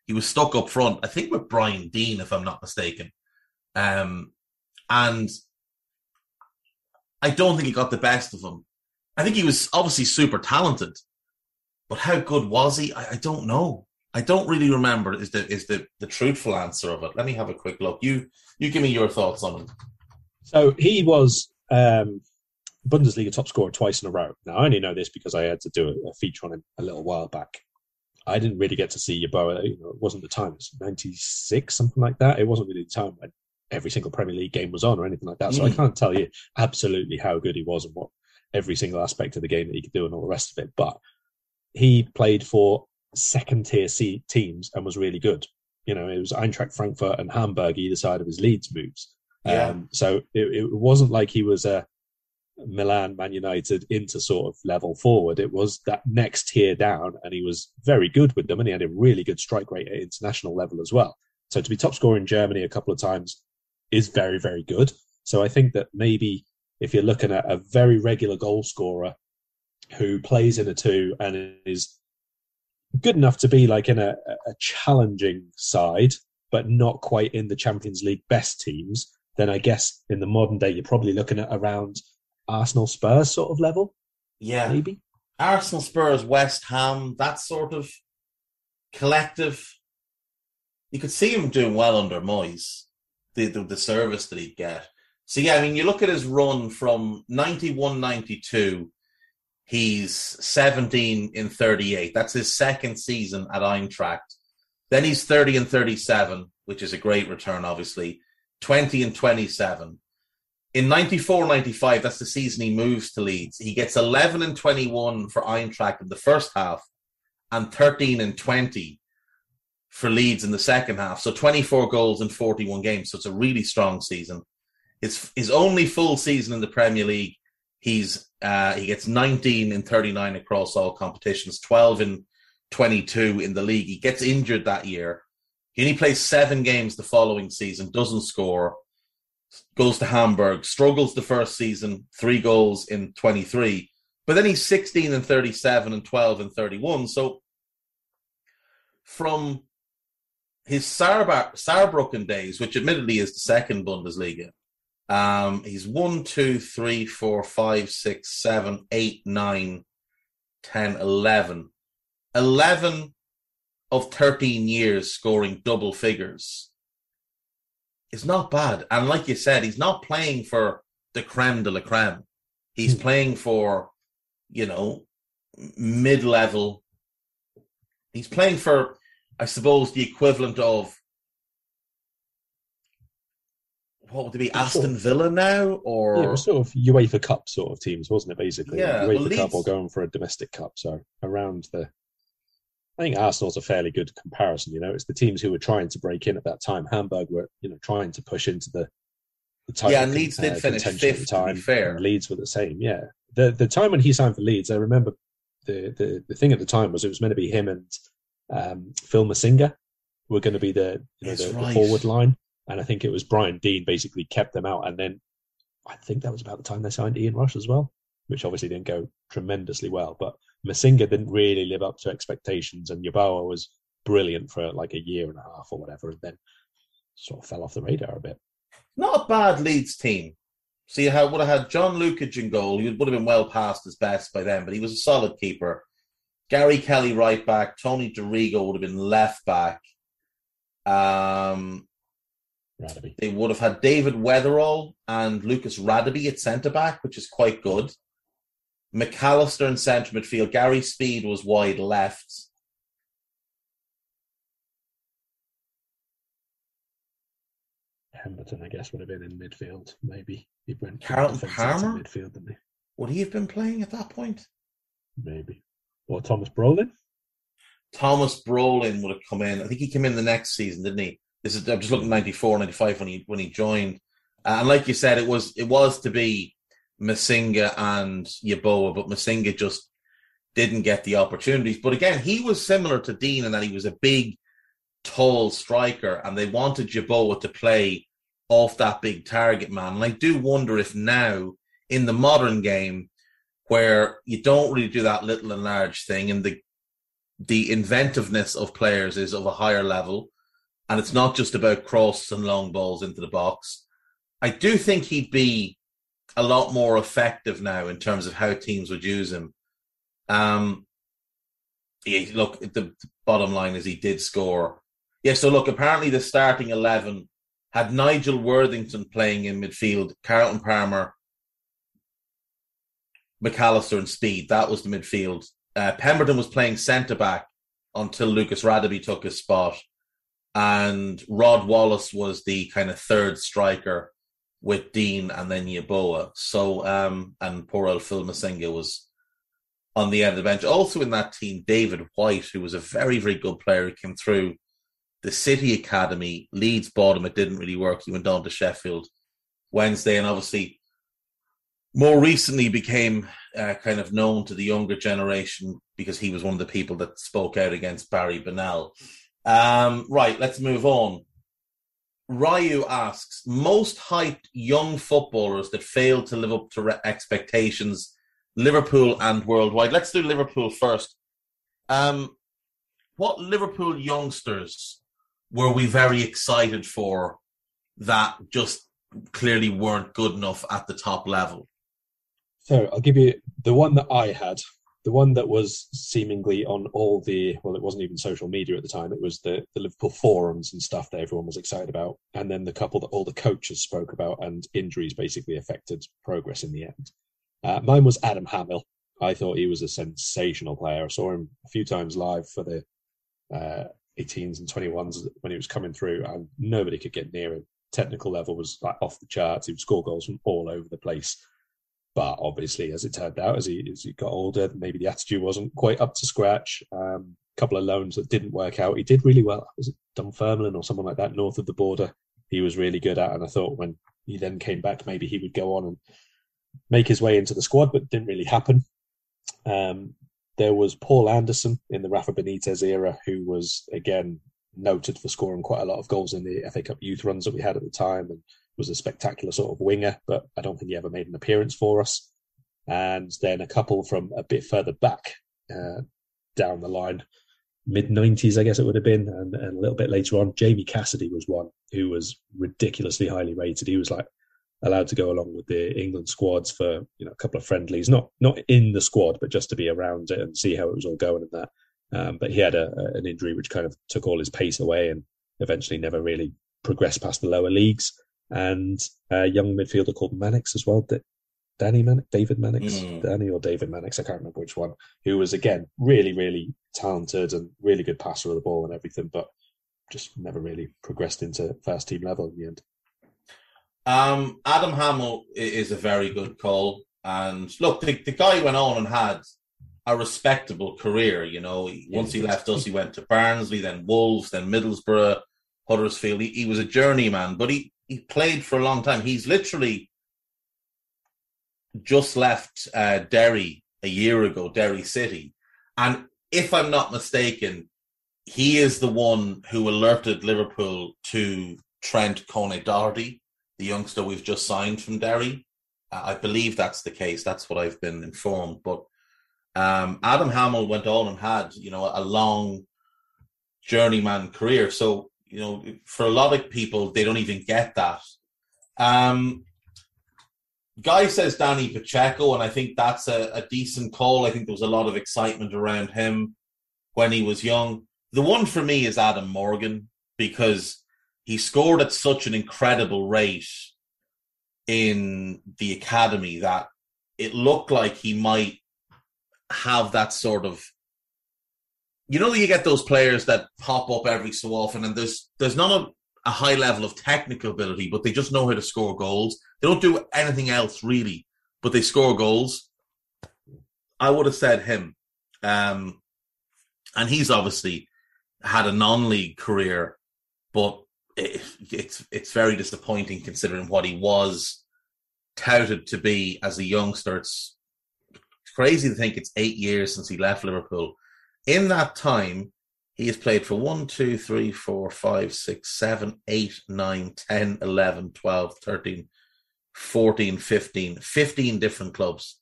He was stuck up front, I think with Brian Deane, if I'm not mistaken. Um, and I don't think he got the best of him. I think he was obviously super talented, but how good was he? I, I don't know. I don't really remember. Is the is the the truthful answer of it? Let me have a quick look. You you give me your thoughts on him. So he was um, Bundesliga top scorer twice in a row. Now I only know this because I had to do a, a feature on him a little while back. I didn't really get to see Yeboah. You know, it wasn't the time. It was '96, something like that. It wasn't really the time when every single Premier League game was on or anything like that. So mm. I can't tell you absolutely how good he was and what every single aspect of the game that he could do and all the rest of it. But he played for second tier C teams and was really good. You know, it was Eintracht Frankfurt and Hamburg either side of his Leeds moves. Yeah. Um, so it, it wasn't like he was a Milan, Man United Inter sort of level forward. It was that next tier down, and he was very good with them, and he had a really good strike rate at international level as well. So to be top scorer in Germany a couple of times is very, very good. So I think that maybe if you're looking at a very regular goal scorer who plays in a two and is good enough to be like in a, a challenging side, but not quite in the Champions League best teams, then I guess in the modern day you're probably looking at around Arsenal Spurs sort of level. Yeah. Maybe. Arsenal Spurs, West Ham, that sort of collective. You could see him doing well under Moyes, the, the, the service that he'd get. So, yeah, I mean, you look at his run from 91 92, he's 17 in 38. That's his second season at Eintracht. Then he's 30 and 37, which is a great return, obviously. 20 and 27. in 94 95, that's the season he moves to Leeds. He gets 11 and 21 for Eintracht in the first half and 13 and 20 for Leeds in the second half. So 24 goals in 41 games. So it's a really strong season. It's his only full season in the Premier League, he's uh, he gets 19 in 39 across all competitions, 12 in 22 in the league. He gets injured that year. He only plays seven games the following season, doesn't score goes to Hamburg, struggles the first season, three goals in 23, but then he's 16 and 37 and 12 and 31. So from his Saarbrücken days, which admittedly is the second Bundesliga, um, he's 1, 2, 3, 4, 5, 6, 7, 8, 9, 10, 11. 11 of 13 years scoring double figures is not bad. And like you said, he's not playing for the creme de la creme. He's mm. playing for, you know, mid level. He's playing for, I suppose, the equivalent of what would it be, Aston Villa now, or yeah, it was sort of UEFA Cup sort of teams, wasn't it? Basically, yeah, UEFA Leeds... Cup or going for a domestic cup, so around the I think Arsenal's a fairly good comparison. You know, it's the teams who were trying to break in at that time. Hamburg were, you know, trying to push into the, the title. Yeah, and Leeds did uh, finish fifth. Time. fair, Leeds were the same. Yeah, the the time when he signed for Leeds, I remember the the the thing at the time was it was meant to be him and um, Phil Masinga were going to be the you know the, right. the forward line, and I think it was Brian Deane basically kept them out, and then I think that was about the time they signed Ian Rush as well, which obviously didn't go tremendously well, but Masinga didn't really live up to expectations, and Yeboah was brilliant for like a year and a half or whatever, and then sort of fell off the radar a bit. Not a bad Leeds team. See how would have had John Lukic in goal. He would have been well past his best by then, but he was a solid keeper. Gary Kelly right back. Tony Dorigo would have been left back. Um, Radebe. They would have had David Weatherall and Lucas Radebe at centre back, which is quite good. McAllister in centre midfield. Gary Speed was wide left. Pemberton, I guess, would have been in midfield. Maybe he went Carlton Palmer. Midfield, didn't he? Would he have been playing at that point? Maybe. Or Tomas Brolin. Tomas Brolin would have come in. I think he came in the next season, didn't he? I'm just looking 94, 95 when he when he joined. Uh, and like you said, it was it was to be Masinga and Yeboah, but Masinga just didn't get the opportunities. But again, he was similar to Deane in that he was a big, tall striker, and they wanted Yeboah to play off that big target man. And I do wonder if now in the modern game, where you don't really do that little and large thing, and the the inventiveness of players is of a higher level, and it's not just about crosses and long balls into the box. I do think he'd be a lot more effective now in terms of how teams would use him. Um, yeah, look, the bottom line is he did score. Yeah, so look, apparently the starting 11 had Nigel Worthington playing in midfield, Carlton Palmer, McAllister, and Speed. That was the midfield. Uh, Pemberton was playing centre back until Lucas Radebe took his spot. And Rod Wallace was the kind of third striker with Deane and then Yeboah. So, um, and poor old Phil Masinga was on the end of the bench. Also in that team, David White, who was a very, very good player, who came through the City Academy. Leeds bought him. It didn't really work. He went on to Sheffield Wednesday and obviously more recently became uh, kind of known to the younger generation because he was one of the people that spoke out against Barry Bennell. Um, right, let's move on. Ryu asks most hyped young footballers that failed to live up to re- expectations, Liverpool and worldwide. Let's do Liverpool first. Um, what Liverpool youngsters were we very excited for that just clearly weren't good enough at the top level? So I'll give you the one that I had the one that was seemingly on all the well it wasn't even social media at the time. It was the, the liverpool forums and stuff that everyone was excited about. And then the couple that all the coaches spoke about and injuries basically affected progress in the end. Uh, mine was Adam Hammill. I thought he was a sensational player. I saw him a few times live for the uh, 18s and 21s when he was coming through and nobody could get near him. Technical level was like off the charts. He would score goals from all over the place. But obviously, as it turned out, as he as he got older, maybe the attitude wasn't quite up to scratch. Um, a couple of loans that didn't work out. He did really well. Was it Dunfermline or someone like that north of the border? He was really good at, and I thought when he then came back, maybe he would go on and make his way into the squad, but didn't really happen. Um, there was Paul Anderson in the Rafa Benitez era, who was again noted for scoring quite a lot of goals in the FA Cup youth runs that we had at the time, and was a spectacular sort of winger. But I don't think he ever made an appearance for us. And then a couple from a bit further back uh, down the line, mid 90s, I guess it would have been, and, and, a little bit later on, Jamie Cassidy was one who was ridiculously highly rated. He was like allowed to go along with the England squads for you know a couple of friendlies, not not in the squad, but just to be around it and see how it was all going and that. Um, but he had a, a, an injury which kind of took all his pace away and eventually never really progressed past the lower leagues. And a young midfielder called Mannix as well, Danny Mannix, David Mannix, mm. Danny or David Mannix, I can't remember which one, who was again really, really talented and really good passer of the ball and everything, but just never really progressed into first team level in the end. Um, Adam Hammill is a very good call. And look, the, the guy went on and had a respectable career. You know, once he left us, he went to Barnsley, then Wolves, then Middlesbrough, Huddersfield. He, he was a journeyman, but he, he played for a long time. He's literally just left uh, Derry a year ago, Derry City. And if I'm not mistaken, he is the one who alerted Liverpool to Trent Kone Doherty the youngster we've just signed from Derry. Uh, I believe that's the case. That's what I've been informed. But um, Adam Hammill went on and had, you know, a long journeyman career. So, you know, for a lot of people, they don't even get that. Um, Guy says Dani Pacheco, and I think that's a, a decent call. I think there was a lot of excitement around him when he was young. The one for me is Adam Morgan because he scored at such an incredible rate in the academy that it looked like he might have that sort of you know you get those players that pop up every so often and there's there's not a, a high level of technical ability but they just know how to score goals they don't do anything else really but they score goals i would have said him um and he's obviously had a non-league career but it, it's it's very disappointing considering what he was touted to be as a youngster. It's crazy to think it's eight years since he left Liverpool. In that time, he has played for 1, 2, 3, 4, 5, 6, 7, 8, 9, 10, 11, 12, 13, 14, 15, 15 different clubs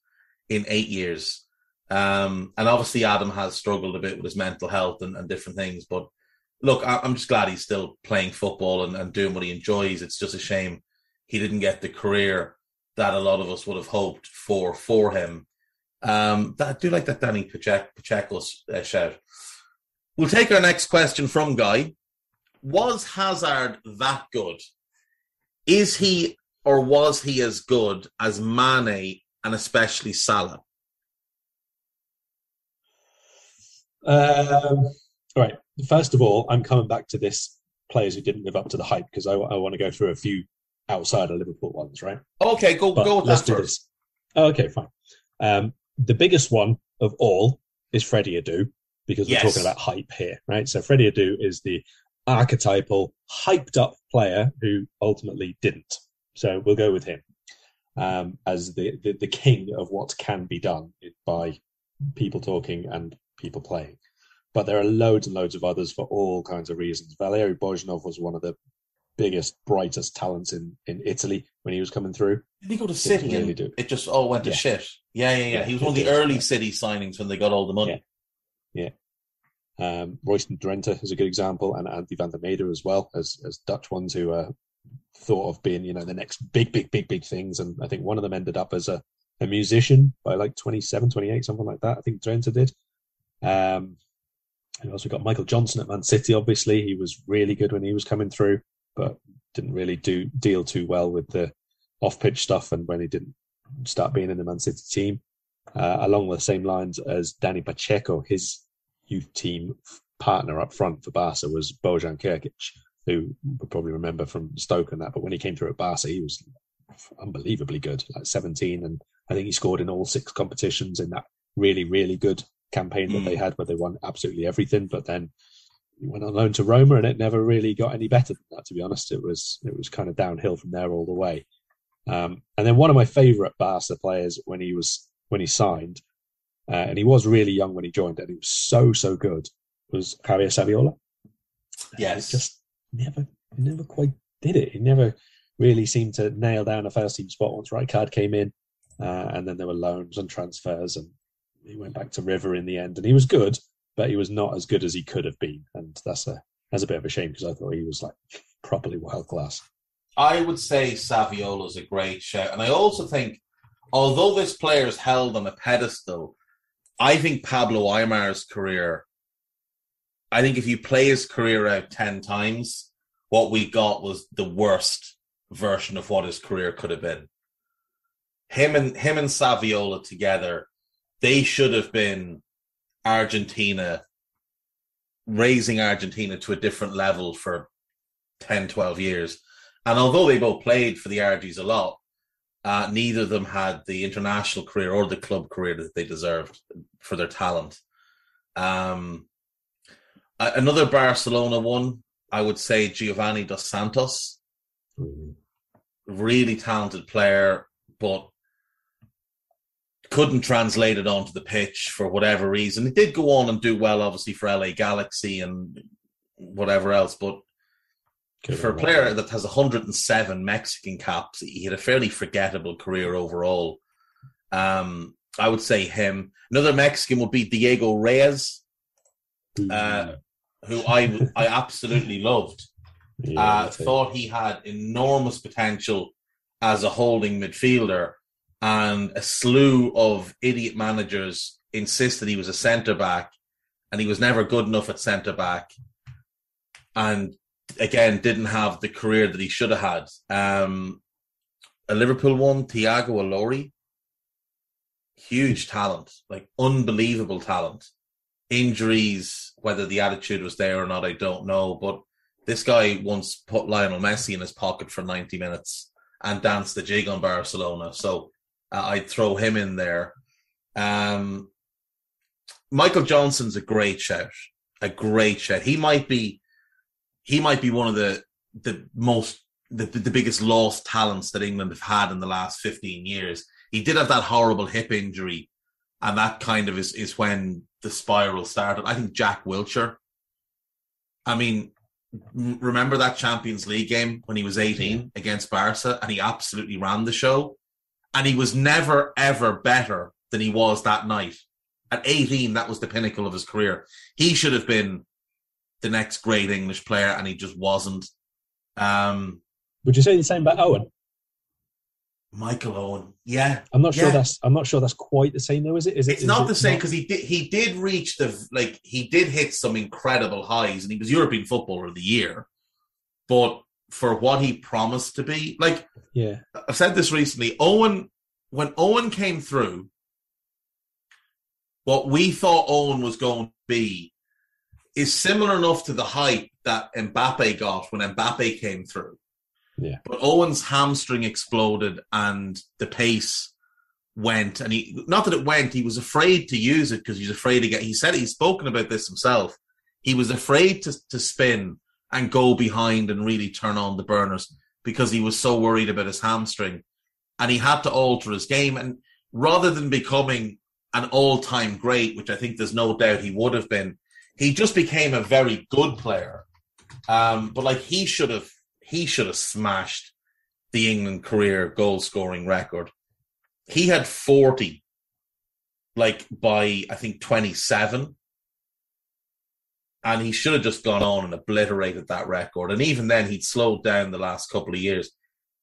in eight years. Um, and obviously, Adam has struggled a bit with his mental health and, and different things, but look, I'm just glad he's still playing football and, and doing what he enjoys. It's just a shame he didn't get the career that a lot of us would have hoped for for him. Um, I do like that Dani Pacheco uh, shout. We'll take our next question from Guy. Was Hazard that good? Is he or was he as good as Mane and especially Salah? Um, right. First of all, I'm coming back to this players who didn't live up to the hype because I, I want to go through a few outside of Liverpool ones, right? Okay, go but go with let's that do first. This. Okay, fine. Um, the biggest one of all is Freddie Adu because we're yes. talking about hype here, right? So Freddie Adu is the archetypal, hyped up player who ultimately didn't. So we'll go with him um, as the, the, the king of what can be done by people talking and people playing. But there are loads and loads of others for all kinds of reasons. Valeri Bojinov was one of the biggest, brightest talents in, in Italy when he was coming through. Did he go to City really and it just all went to yeah. shit? Yeah, yeah, yeah. He was one of the early yeah. City signings when they got all the money. Yeah. yeah. Um, Royston Drenthe is a good example, and Andy van der Merwe as well, as as Dutch ones who uh, thought of being, you know, the next big, big, big, big things. And I think one of them ended up as a, a musician by like 27, 28, something like that. I think Drenthe did. Um, and also we got Michael Johnson at Man City. Obviously, he was really good when he was coming through, but didn't really do deal too well with the off-pitch stuff. And when he didn't start being in the Man City team, uh, along the same lines as Dani Pacheco, his youth team partner up front for Barca was Bojan Krkic, who would probably remember from Stoke and that. But when he came through at Barca, he was unbelievably good, like 17. And I think he scored in all six competitions in that really, really good campaign that mm. they had where they won absolutely everything. But then he went on loan to Roma and it never really got any better than that, to be honest. It was, it was kind of downhill from there all the way. Um, and then one of my favourite Barca players when he was, when he signed, uh, and he was really young when he joined and he was so, so good, was Javier Saviola. Yes. just never, never quite did it. He never really seemed to nail down a first team spot once Rijkaard came in. Uh, and then there were loans and transfers, and he went back to River in the end. And he was good, but he was not as good as he could have been. And that's a that's a bit of a shame because I thought he was like properly world class. I would say Saviola is a great shout, and I also think, although this player is held on a pedestal, I think Pablo Aimar's career. I think if you play his career out ten times, what we got was the worst version of what his career could have been. Him and him and Saviola together, they should have been Argentina raising Argentina to a different level for 10, 12 years. And although they both played for the Argies a lot, uh, neither of them had the international career or the club career that they deserved for their talent. Um, another Barcelona one, I would say Giovanni dos Santos. Mm-hmm. Really talented player, but couldn't translate it onto the pitch for whatever reason. He did go on and do well, obviously, for LA Galaxy and whatever else, but for a player that has 107 Mexican caps, he had a fairly forgettable career overall. Um, I would say him. Another Mexican would be Diego Reyes, uh, who I I absolutely loved. Yeah, uh, thought he had enormous potential as a holding midfielder, and a slew of idiot managers insisted he was a centre back, and he was never good enough at centre back, and again didn't have the career that he should have had. Um, a Liverpool one, Tiago Ilori, huge talent, like unbelievable talent. Injuries, whether the attitude was there or not, I don't know, but this guy once put Lionel Messi in his pocket for 90 minutes and danced the jig on Barcelona. So uh, I'd throw him in there. Um, Michael Johnson's a great shout, a great shout. He might be, he might be one of the the most the, the biggest lost talents that England have had in the last 15 years. He did have that horrible hip injury, and that kind of is is when the spiral started. I think Jack Wilshere. I mean, remember that Champions League game when he was 18 against Barca and he absolutely ran the show? And he was never, ever better than he was that night. At 18, that was the pinnacle of his career. He should have been the next great English player and he just wasn't. Um, Would you say the same about Owen? Michael Owen. Yeah, I'm not sure yeah. that's I'm not sure that's quite the same though. Is it? Is it? It's is not it the same because he did he did reach the like he did hit some incredible highs and he was European Footballer of the Year, but for what he promised to be, like yeah, I've said this recently. Owen, when Owen came through, what we thought Owen was going to be is similar enough to the hype that Mbappe got when Mbappe came through. Yeah. But Owen's hamstring exploded and the pace went and he not that it went, he was afraid to use it because he's afraid to get he said he's spoken about this himself. He was afraid to, to spin and go behind and really turn on the burners because he was so worried about his hamstring. And he had to alter his game. And rather than becoming an all time great, which I think there's no doubt he would have been, he just became a very good player. Um, but like he should have he should have smashed the England career goal scoring record. He had 40, like by I think 27. And he should have just gone on and obliterated that record. And even then, he'd slowed down the last couple of years.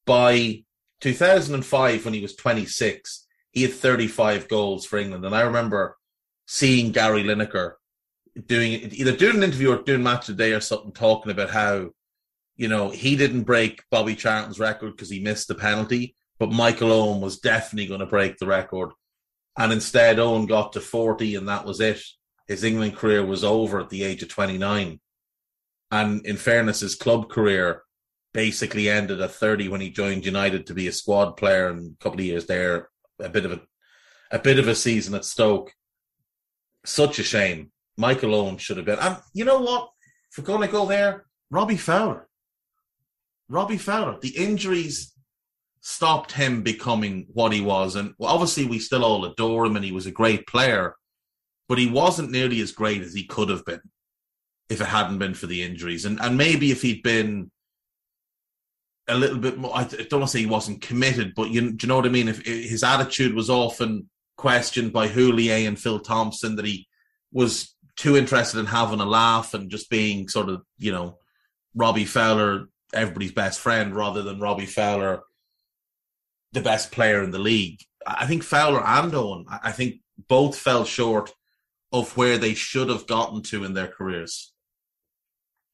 By 2005, when he was 26, he had 35 goals for England. And I remember seeing Gary Lineker doing either doing an interview or doing match the day or something, talking about how you know, he didn't break Bobby Charlton's record because he missed the penalty, but Michael Owen was definitely going to break the record. And instead, Owen got to 40, and that was it. His England career was over at the age of 29. And in fairness, his club career basically ended at 30 when he joined United to be a squad player and a couple of years there, a bit of a a bit of a season at Stoke. Such a shame. Michael Owen should have been. And you know what? If we're going to go there, Robbie Fowler. Robbie Fowler. The injuries stopped him becoming what he was. And obviously, we still all adore him and he was a great player, but he wasn't nearly as great as he could have been if it hadn't been for the injuries. And, and maybe if he'd been a little bit more, I don't want to say he wasn't committed, but you, do you know what I mean? If, if his attitude was often questioned by Houllier and Phil Thompson, that he was too interested in having a laugh and just being sort of, you know, Robbie Fowler, everybody's best friend, rather than Robbie Fowler, the best player in the league. I think Fowler and Owen, I think both fell short of where they should have gotten to in their careers.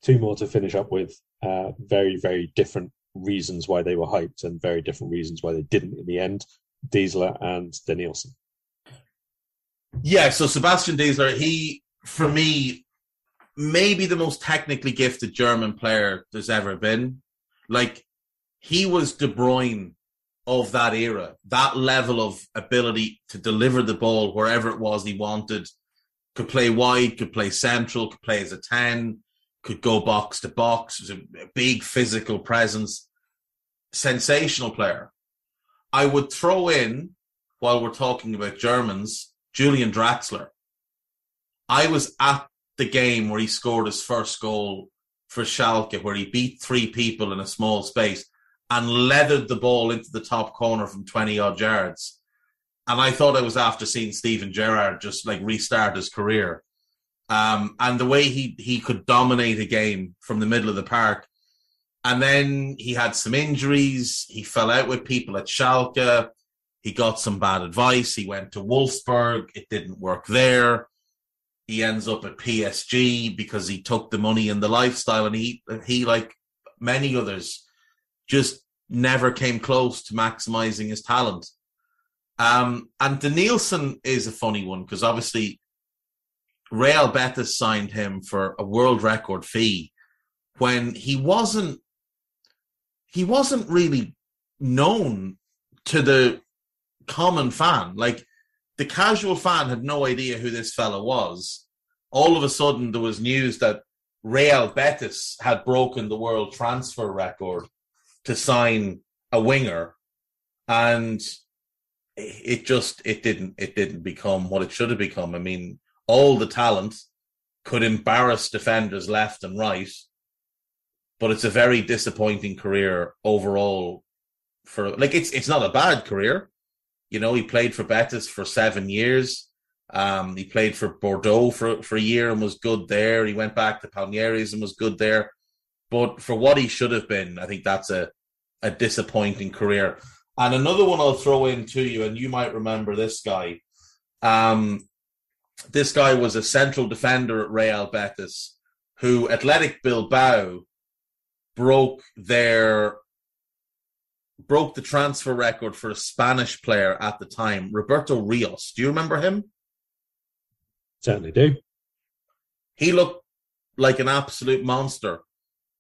Two more to finish up with. Uh, very, very different reasons why they were hyped and very different reasons why they didn't in the end. Deisler and Denilson. Yeah, so Sebastian Deisler, he, for me, maybe the most technically gifted German player there's ever been. Like, he was De Bruyne of that era, that level of ability to deliver the ball wherever it was he wanted. Could play wide, could play central, could play as a 10, could go box to box, was a big physical presence. Sensational player. I would throw in, while we're talking about Germans, Julian Draxler. I was at the game where he scored his first goal for Schalke, where he beat three people in a small space and leathered the ball into the top corner from 20 odd yards. And I thought I was after seeing Steven Gerrard just like restart his career. Um, and the way he, he could dominate a game from the middle of the park. And then he had some injuries. He fell out with people at Schalke. He got some bad advice. He went to Wolfsburg. It didn't work there. He ends up at PSG because he took the money and the lifestyle, and he he like many others just never came close to maximizing his talent. Um, and Denilson is a funny one because obviously Real Betis signed him for a world record fee when he wasn't he wasn't really known to the common fan. Like the casual fan had no idea who this fella was. All of a sudden, there was news that Real Betis had broken the world transfer record to sign a winger, and it just it didn't it didn't become what it should have become. I mean, all the talent could embarrass defenders left and right, but it's a very disappointing career overall. For like, it's it's not a bad career. You know, he played for Betis for seven years. Um, he played for Bordeaux for, for a year and was good there. He went back to Palmeiras and was good there. But for what he should have been, I think that's a, a disappointing career. And another one I'll throw in to you, and you might remember this guy. Um, this guy was a central defender at Real Betis, who Athletic Bilbao broke their broke the transfer record for a Spanish player at the time, Roberto Rios. Do you remember him? Certainly do. He looked like an absolute monster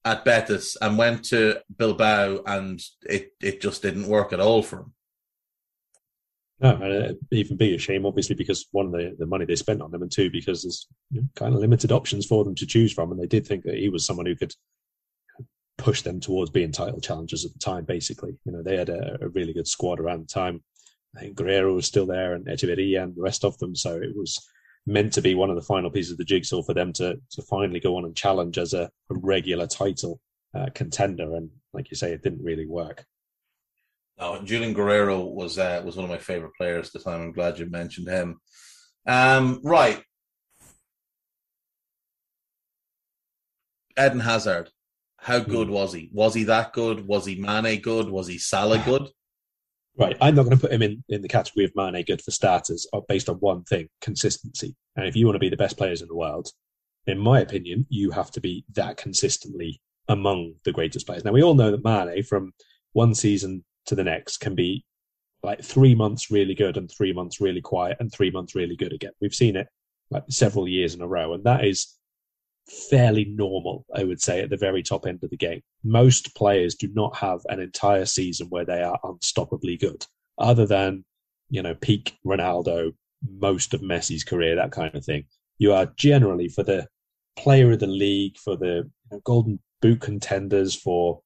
at Betis and went to Bilbao, and it, it just didn't work at all for him. No, and it'd even be a shame, obviously, because one, the, the money they spent on him, and two, because there's kind of limited options for them to choose from. And they did think that he was someone who could push them towards being title challengers at the time. Basically, you know, they had a, a really good squad around the time. I think Guerrero was still there, and Echeverria and the rest of them. So it was meant to be one of the final pieces of the jigsaw for them to to finally go on and challenge as a, a regular title uh, contender. And like you say, it didn't really work. No, Julian Guerrero was uh, was one of my favorite players at the time. I'm glad you mentioned him. Um, right, Eden Hazard. How hmm. good was he? Was he that good? Was he Mane good? Was he Salah good? Right, I'm not going to put him in, in the category of Mane good for starters uh, based on one thing consistency. And if you want to be the best players in the world, in my opinion, you have to be that consistently among the greatest players. Now, we all know that Mane from one season to the next can be like three months really good and three months really quiet and three months really good again. We've seen it like several years in a row. And that is fairly normal, I would say, at the very top end of the game. Most players do not have an entire season where they are unstoppably good, other than, you know, peak Ronaldo, most of Messi's career, that kind of thing. You are generally for the player of the league, for the you know, golden boot contenders, for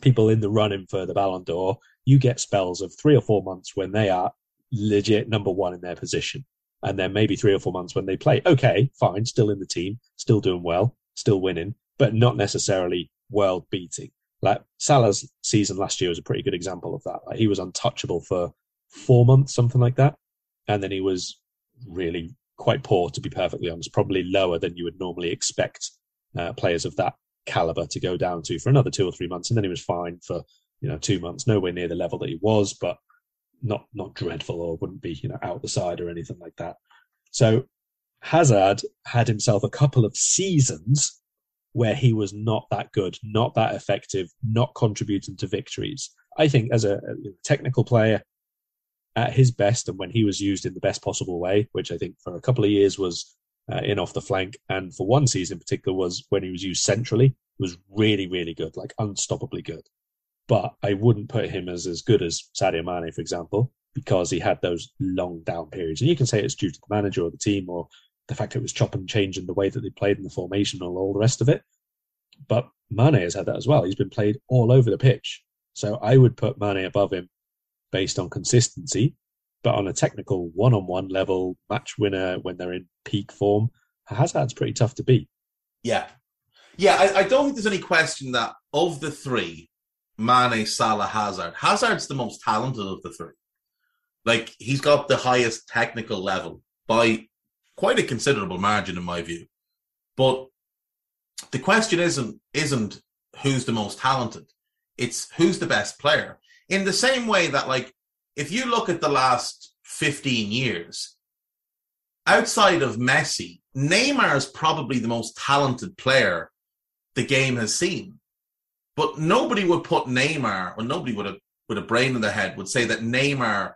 people in the running for the Ballon d'Or, you get spells of three or four months when they are legit number one in their position and then maybe three or four months when they play. Okay, fine, still in the team, still doing well, still winning, but not necessarily world beating. Like Salah's season last year was a pretty good example of that. Like he was untouchable for four months, something like that, and then he was really quite poor, to be perfectly honest. Probably lower than you would normally expect uh, players of that caliber to go down to for another two or three months, and then he was fine for you know two months, nowhere near the level that he was, but not not dreadful or wouldn't be you know out the side or anything like that. So Hazard had himself a couple of seasons where he was not that good, not that effective, not contributing to victories. I think as a, technical player at his best and when he was used in the best possible way, which I think for a couple of years was uh, in off the flank, and for one season in particular was when he was used centrally, was really, really good, like unstoppably good but I wouldn't put him as as good as Sadio Mane, for example, because he had those long down periods. And you can say it's due to the manager or the team or the fact it was chop and change in the way that they played in the formation and all the rest of it. But Mane has had that as well. He's been played all over the pitch. So I would put Mane above him based on consistency, but on a technical one on one level, match winner when they're in peak form, Hazard's pretty tough to beat. Yeah. Yeah, I, I don't think there's any question that of the three, Mane, Salah, Hazard. Hazard's the most talented of the three. Like he's got the highest technical level by quite a considerable margin, in my view. But the question isn't isn't who's the most talented. It's who's the best player. In the same way that, like, if you look at the last 15 years, outside of Messi, Neymar is probably the most talented player the game has seen. But nobody would put Neymar, or nobody would have with a brain in their head would say that Neymar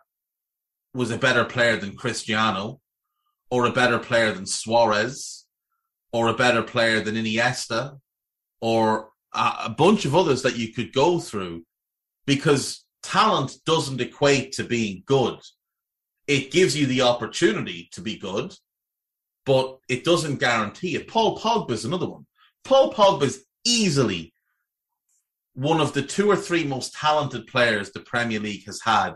was a better player than Cristiano, or a better player than Suarez, or a better player than Iniesta, or a, a bunch of others that you could go through, because talent doesn't equate to being good. It gives you the opportunity to be good, but it doesn't guarantee it. Paul Pogba is another one. Paul Pogba is easily one of the two or three most talented players the Premier League has had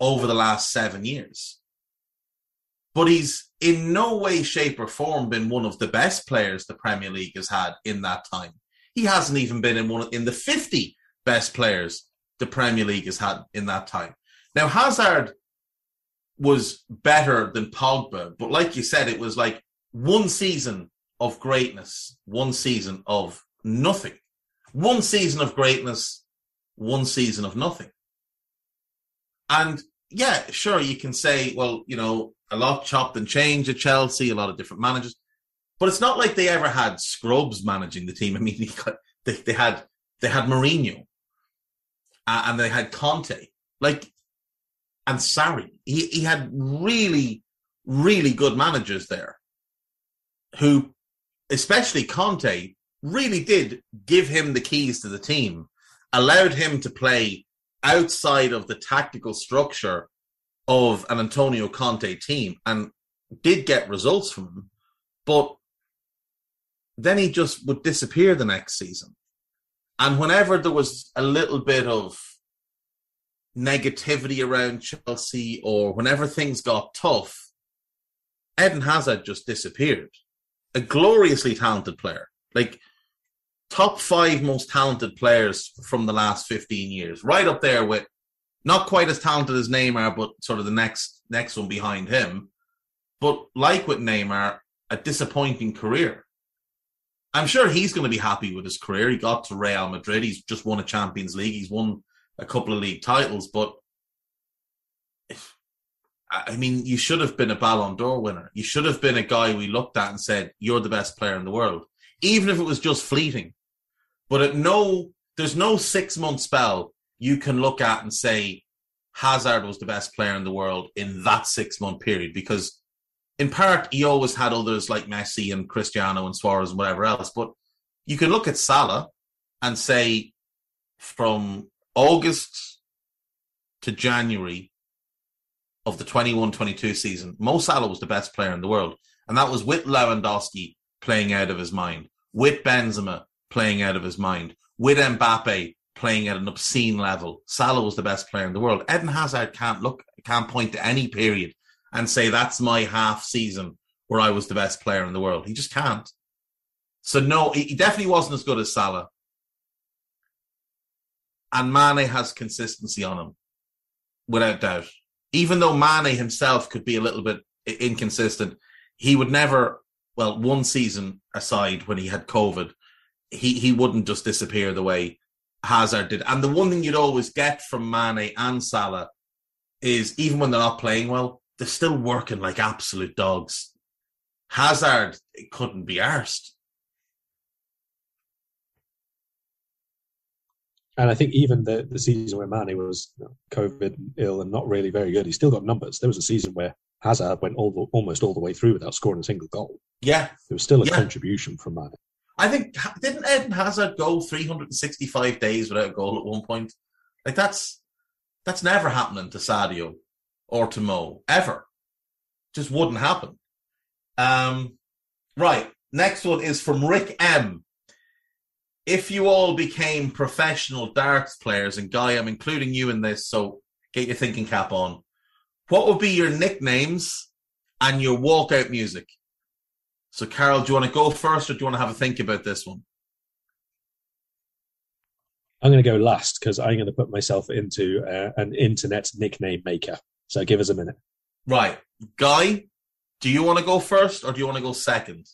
over the last seven years. But he's in no way, shape, or form been one of the best players the Premier League has had in that time. He hasn't even been in one in the 50 best players the Premier League has had in that time. Now Hazard was better than Pogba, but like you said, it was like one season of greatness, one season of nothing one season of greatness, one season of nothing. And yeah, sure, you can say, well, you know, a lot chopped and changed at Chelsea, a lot of different managers, but it's not like they ever had scrubs managing the team. I mean, they, they had they had Mourinho, uh, and they had Conte, like, and Sarri. He he had really really good managers there, who, especially Conte, really did give him the keys to the team, allowed him to play outside of the tactical structure of an Antonio Conte team and did get results from him. But then he just would disappear the next season. And whenever there was a little bit of negativity around Chelsea or whenever things got tough, Eden Hazard just disappeared. A gloriously talented player. Like top five most talented players from the last 15 years, right up there with not quite as talented as Neymar, but sort of the next next one behind him. But like with Neymar, a disappointing career. I'm sure he's going to be happy with his career. He got to Real Madrid. He's just won a Champions League. He's won a couple of league titles. But I mean, you should have been a Ballon d'Or winner. You should have been a guy we looked at and said, "You're the best player in the world." Even if it was just fleeting. But at no, there's no six month spell you can look at and say Hazard was the best player in the world in that six month period because in part, he always had others like Messi and Cristiano and Suarez and whatever else. But you can look at Salah and say from August to January of the 21 22 season, Mo Salah was the best player in the world. And that was with Lewandowski playing out of his mind, with Benzema playing out of his mind, with Mbappe playing at an obscene level. Salah was the best player in the world. Eden Hazard can't look, can't point to any period and say that's my half season where I was the best player in the world. He just can't. So no, he definitely wasn't as good as Salah. And Mane has consistency on him, without doubt. Even though Mane himself could be a little bit inconsistent, he would never. Well, one season aside, when he had COVID, he he wouldn't just disappear the way Hazard did. And the one thing you'd always get from Mane and Salah is even when they're not playing well, they're still working like absolute dogs. Hazard couldn't be arsed. And I think even the, the season where Mane was you know, COVID ill and not really very good, he still got numbers. There was a season where Hazard went all the, almost all the way through without scoring a single goal. Yeah. There was still a yeah. contribution from Mane. I think didn't Eden Hazard go 365 days without a goal at one point? Like that's that's never happening to Sadio or to Mo ever. Just wouldn't happen. Um, right. Next one is from Rick M. If you all became professional darts players, and Guy, I'm including you in this, so get your thinking cap on. What would be your nicknames and your walkout music? So, Karl, do you want to go first, or do you want to have a think about this one? I'm going to go last because I'm going to put myself into uh, an internet nickname maker. So, give us a minute. Right, Guy, do you want to go first, or do you want to go second?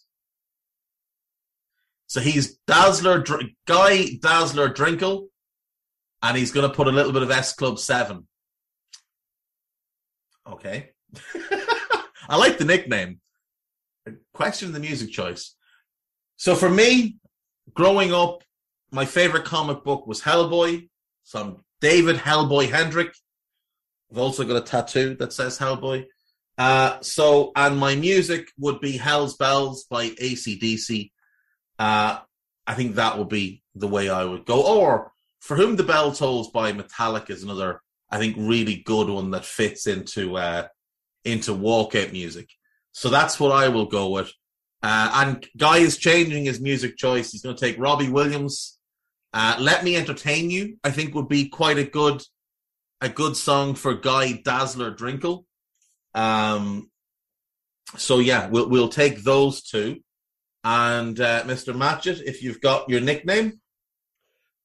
So he's Dazzler Dr- Guy Dazzler Drinkle, and he's going to put a little bit of S Club Seven. Okay, I like the nickname. Question the music choice. So for me, growing up, my favorite comic book was Hellboy. So I'm David Hellboy Hendrick. I've also got a tattoo that says Hellboy. Uh, so, and my music would be Hell's Bells by ACDC. Uh, I think that would be the way I would go. Or For Whom the Bell Tolls by Metallica is another, I think, really good one that fits into uh, into walkout music. So that's what I will go with. Uh, and Guy is changing his music choice. He's going to take Robbie Williams. Uh, Let Me Entertain You, I think, would be quite a good a good song for Guy Dazzler Drinkle. Um, so yeah, we'll we'll take those two. And uh, Mr. Matchett, if you've got your nickname.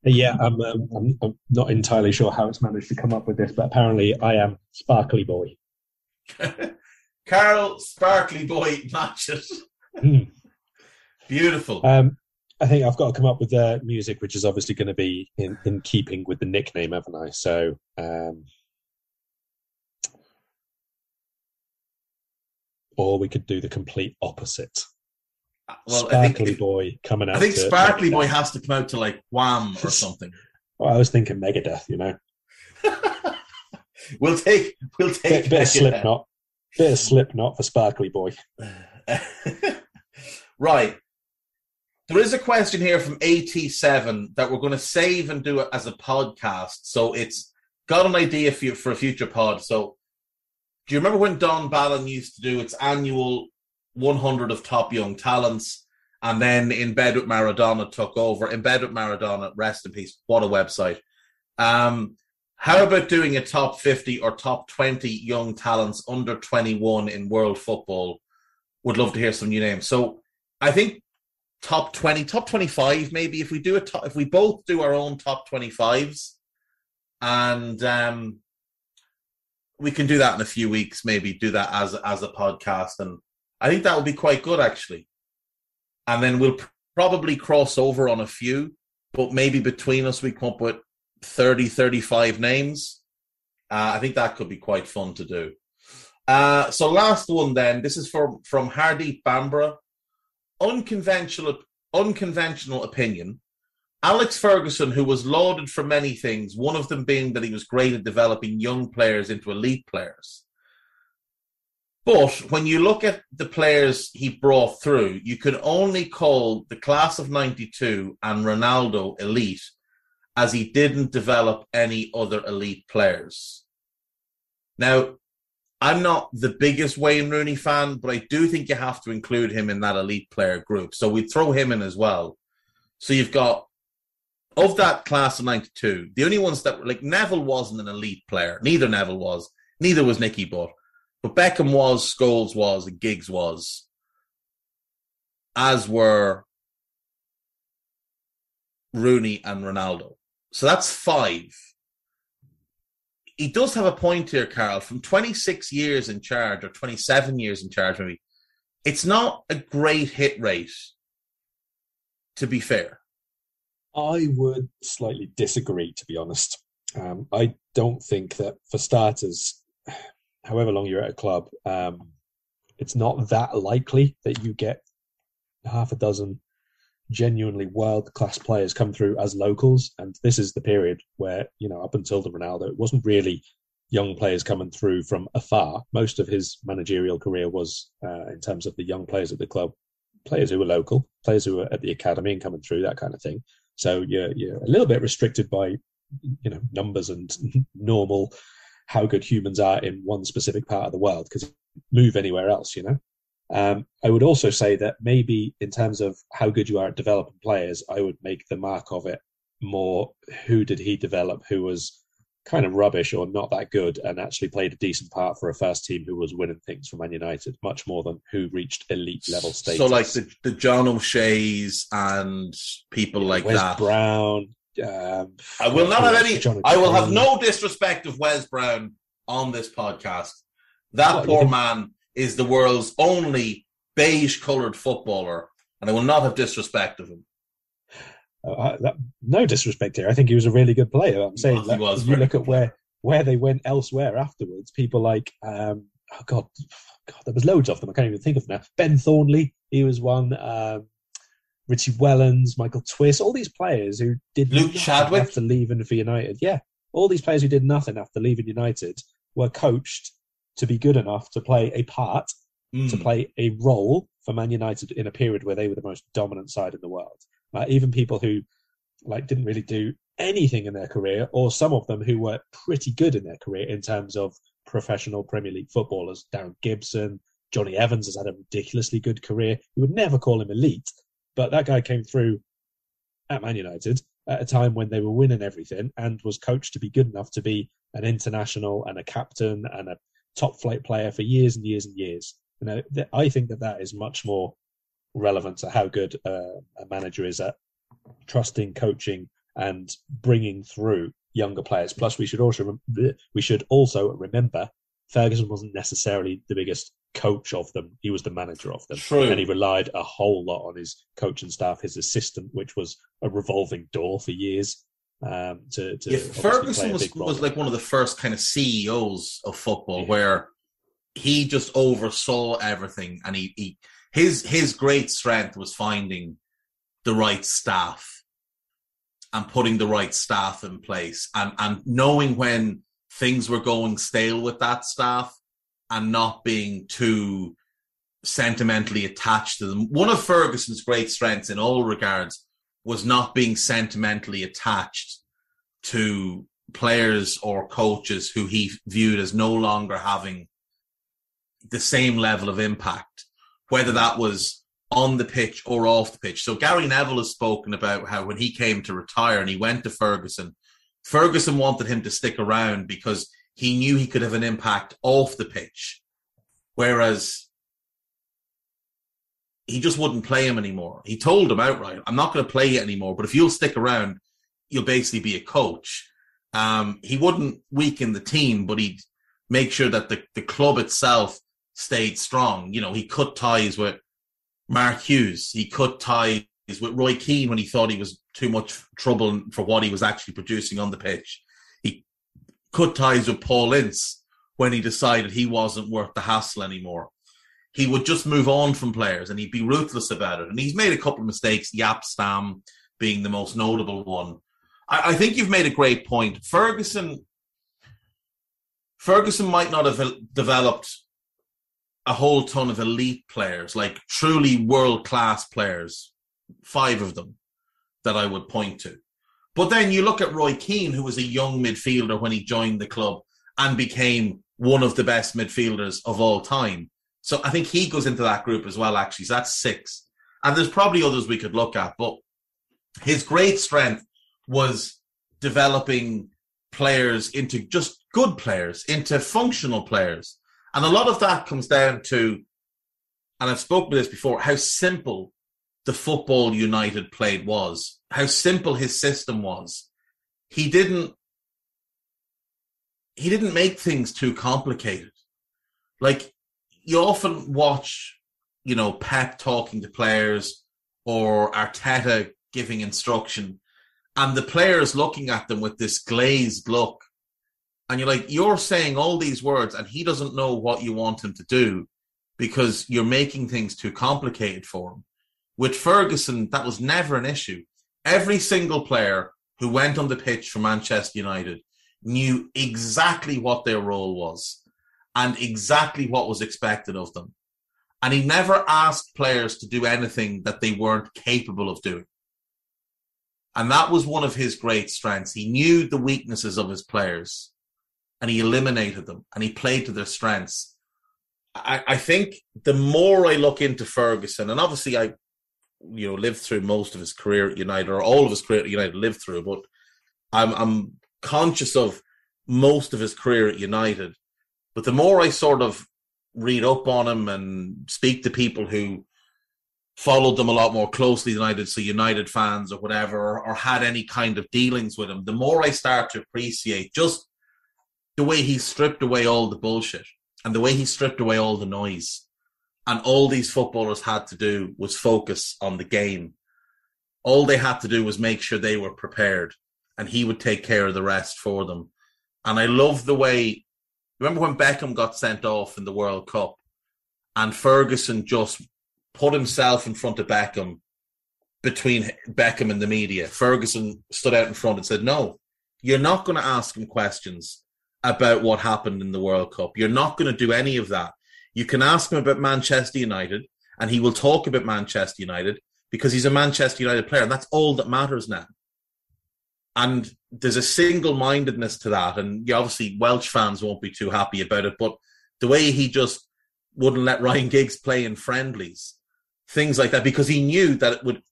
Yeah, I'm, um, I'm, I'm not entirely sure how it's managed to come up with this, but apparently I am Sparkly Boy. Karl Sparkly Boy Matchett. Mm. Beautiful. Um, I think I've got to come up with uh, music which is obviously going to be in, in keeping with the nickname, haven't I? So, um, or we could do the complete opposite. Uh, well, Sparkly I think, Boy coming out. I think to Sparkly Megadeth. Boy has to come out to like Wham or something. Well, I was thinking Megadeth, you know, we'll take we'll take bit, bit of Megadeth. Slipknot, bit of Slipknot for Sparkly Boy. right. There is a question here from AT7 that we're going to save and do it as a podcast. So it's got an idea for, you, for a future pod. So do you remember when Don Balón used to do its annual 100 of top young talents? And then In Bed with Maradona took over. In Bed with Maradona, rest in peace. What a website. Um, how about doing a top 50 or top 20 young talents under 21 in world football? Would love to hear some new names. So I think top 20, top 25, maybe if we do a top, if we both do our own top 25s and um, we can do that in a few weeks, maybe do that as, as a podcast. And I think that will be quite good actually. And then we'll pr- probably cross over on a few, but maybe between us we come up with 30, 35 names. Uh, I think that could be quite fun to do. Uh, so last one then, this is from, from Hardeep Bambra. Unconventional, unconventional opinion. Alex Ferguson, who was lauded for many things, one of them being that he was great at developing young players into elite players. But when you look at the players he brought through, you can only call the class of 92 and Ronaldo elite as he didn't develop any other elite players. Now, I'm not the biggest Wayne Rooney fan, but I do think you have to include him in that elite player group. So we throw him in as well. So you've got of that class of 92, the only ones that were like Neville wasn't an elite player. Neither Neville was, neither was Nicky Butt. But Beckham was, Scholes was, and Giggs was. As were Rooney and Ronaldo. So that's five. He does have a point here, Karl. From 26 years in charge, or 27 years in charge, maybe, it's not a great hit rate, to be fair. I would slightly disagree, to be honest. Um, I don't think that, for starters, however long you're at a club, um, it's not that likely that you get half a dozen genuinely world class players come through as locals. And this is the period where, you know, up until the Ronaldo, it wasn't really young players coming through from afar. Most of his managerial career was, uh, in terms of the young players at the club, players who were local, players who were at the academy and coming through, that kind of thing. So you're, you're a little bit restricted by, you know, numbers and normal how good humans are in one specific part of the world because move anywhere else, you know. Um, I would also say that maybe in terms of how good you are at developing players, I would make the mark of it more who did he develop who was kind of rubbish or not that good and actually played a decent part for a first team who was winning things for Man United, much more than who reached elite level status. So, like the, the John O'Shea's and people like Wes that. Brown. Um, I will not have any. I will have no disrespect of Wes Brown on this podcast. That What, poor man is the world's only beige coloured footballer, and I will not have disrespect of him. Uh, that, no disrespect here. I think he was a really good player. I'm saying he that was you look at where where they went elsewhere afterwards. People like um, oh god, god, there was loads of them. I can't even think of them now. Ben Thornley, he was one. Um, Richie Wellens, Michael Twist, all these players who did Luke nothing Chadwick? after leaving for United. Yeah, all these players who did nothing after leaving United were coached to be good enough to play a part Mm. to play a role for Man United in a period where they were the most dominant side in the world. Uh, even people who like didn't really do anything in their career, or some of them who were pretty good in their career in terms of professional Premier League footballers. Darren Gibson, Jonny Evans has had a ridiculously good career. You would never call him elite, but that guy came through at Man United at a time when they were winning everything and was coached to be good enough to be an international and a captain and a top flight player for years and years and years. You know, th- I think that that is much more relevant to how good uh, a manager is at trusting, coaching, and bringing through younger players. Plus, we should also rem- we should also remember Ferguson wasn't necessarily the biggest coach of them; he was the manager of them, True. and he relied a whole lot on his coaching staff, his assistant, which was a revolving door for years. Um, to, to Yeah, Ferguson was, was like one of the first kind of CEOs of football Yeah. where he just oversaw everything and he, he his his great strength was finding the right staff and putting the right staff in place and and knowing when things were going stale with that staff and not being too sentimentally attached to them. One of Ferguson's great strengths in all regards was not being sentimentally attached to players or coaches who he viewed as no longer having the same level of impact, whether that was on the pitch or off the pitch. So Gary Neville has spoken about how when he came to retire and he went to Ferguson, Ferguson wanted him to stick around because he knew he could have an impact off the pitch. Whereas he just wouldn't play him anymore. He told him outright, I'm not going to play you anymore, but if you'll stick around, you'll basically be a coach. Um, he wouldn't weaken the team, but he'd make sure that the, the club itself stayed strong. You know, he cut ties with Mark Hughes. He cut ties with Roy Keane when he thought he was too much trouble for what he was actually producing on the pitch. Cut ties with Paul Ince when he decided he wasn't worth the hassle anymore. He would just move on from players and he'd be ruthless about it. And he's made a couple of mistakes, Jaap Stam being the most notable one. I, I think you've made a great point. Ferguson Ferguson might not have developed a whole ton of elite players, like truly world class players, five of them that I would point to. But then you look at Roy Keane, who was a young midfielder when he joined the club and became one of the best midfielders of all time. So I think he goes into that group as well, actually. So that's six. And there's probably others we could look at, but his great strength was developing players into just good players, into functional players. And a lot of that comes down to, and I've spoken this before, how simple the football United played was, how simple his system was. He didn't he didn't make things too complicated. Like you often watch, you know, Pep talking to players or Arteta giving instruction, and the players looking at them with this glazed look. And you're like, you're saying all these words, and he doesn't know what you want him to do because you're making things too complicated for him. With Ferguson, that was never an issue. Every single player who went on the pitch for Manchester United knew exactly what their role was and exactly what was expected of them. And he never asked players to do anything that they weren't capable of doing. And that was one of his great strengths. He knew the weaknesses of his players and he eliminated them and he played to their strengths. I, I think the more I look into Ferguson, and obviously I, you know, lived through most of his career at United or all of his career at United lived through, but I'm, I'm conscious of most of his career at United. But the more I sort of read up on him and speak to people who followed them a lot more closely than I did, so United fans or whatever, or, or had any kind of dealings with him, the more I start to appreciate just the way he stripped away all the bullshit and the way he stripped away all the noise. And all these footballers had to do was focus on the game. All they had to do was make sure they were prepared, and he would take care of the rest for them. And I love the way. Remember when Beckham got sent off in the World Cup, and Ferguson just put himself in front of Beckham between Beckham and the media. Ferguson stood out in front and said, No, you're not going to ask him questions about what happened in the World Cup. You're not going to do any of that. You can ask him about Manchester United, and he will talk about Manchester United because he's a Manchester United player, and that's all that matters now. And there's a single mindedness to that. And obviously, Welsh fans won't be too happy about it, but the way he just wouldn't let Ryan Giggs play in friendlies things like that, because he knew that it would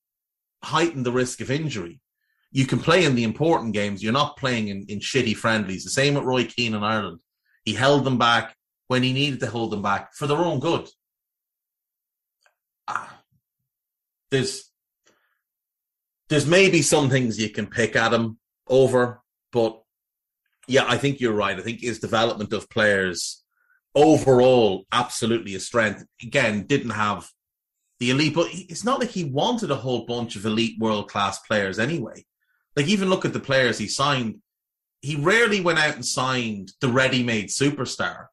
heighten the risk of injury. You can play in the important games. You're not playing in, in shitty friendlies. The same with Roy Keane in Ireland. He held them back when he needed to hold them back for their own good. Ah, there's there's maybe some things you can pick at him over, but yeah, I think you're right. I think his development of players overall absolutely a strength. Again, didn't have the elite, but it's not like he wanted a whole bunch of elite world class players anyway. Like even look at the players he signed. He rarely went out and signed the ready made superstar.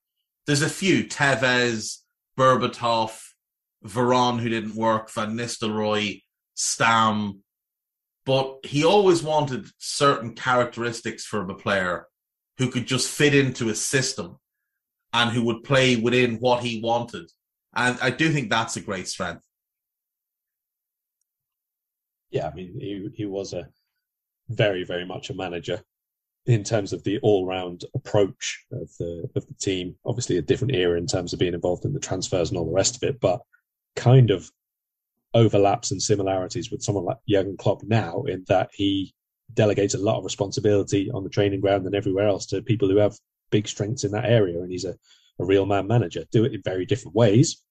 There's a few Tevez, Berbatov, Veron, who didn't work, Van Nistelrooy, Stam, but he always wanted certain characteristics from a player who could just fit into a system and who would play within what he wanted. And I do think that's a great strength. Yeah, I mean, he he was a very, very much a manager in terms of the all-round approach of the of the team. Obviously, a different era in terms of being involved in the transfers and all the rest of it, but kind of overlaps and similarities with someone like Jurgen Klopp now, in that he delegates a lot of responsibility on the training ground and everywhere else to people who have big strengths in that area, and he's a, a real man manager. Do it in very different ways,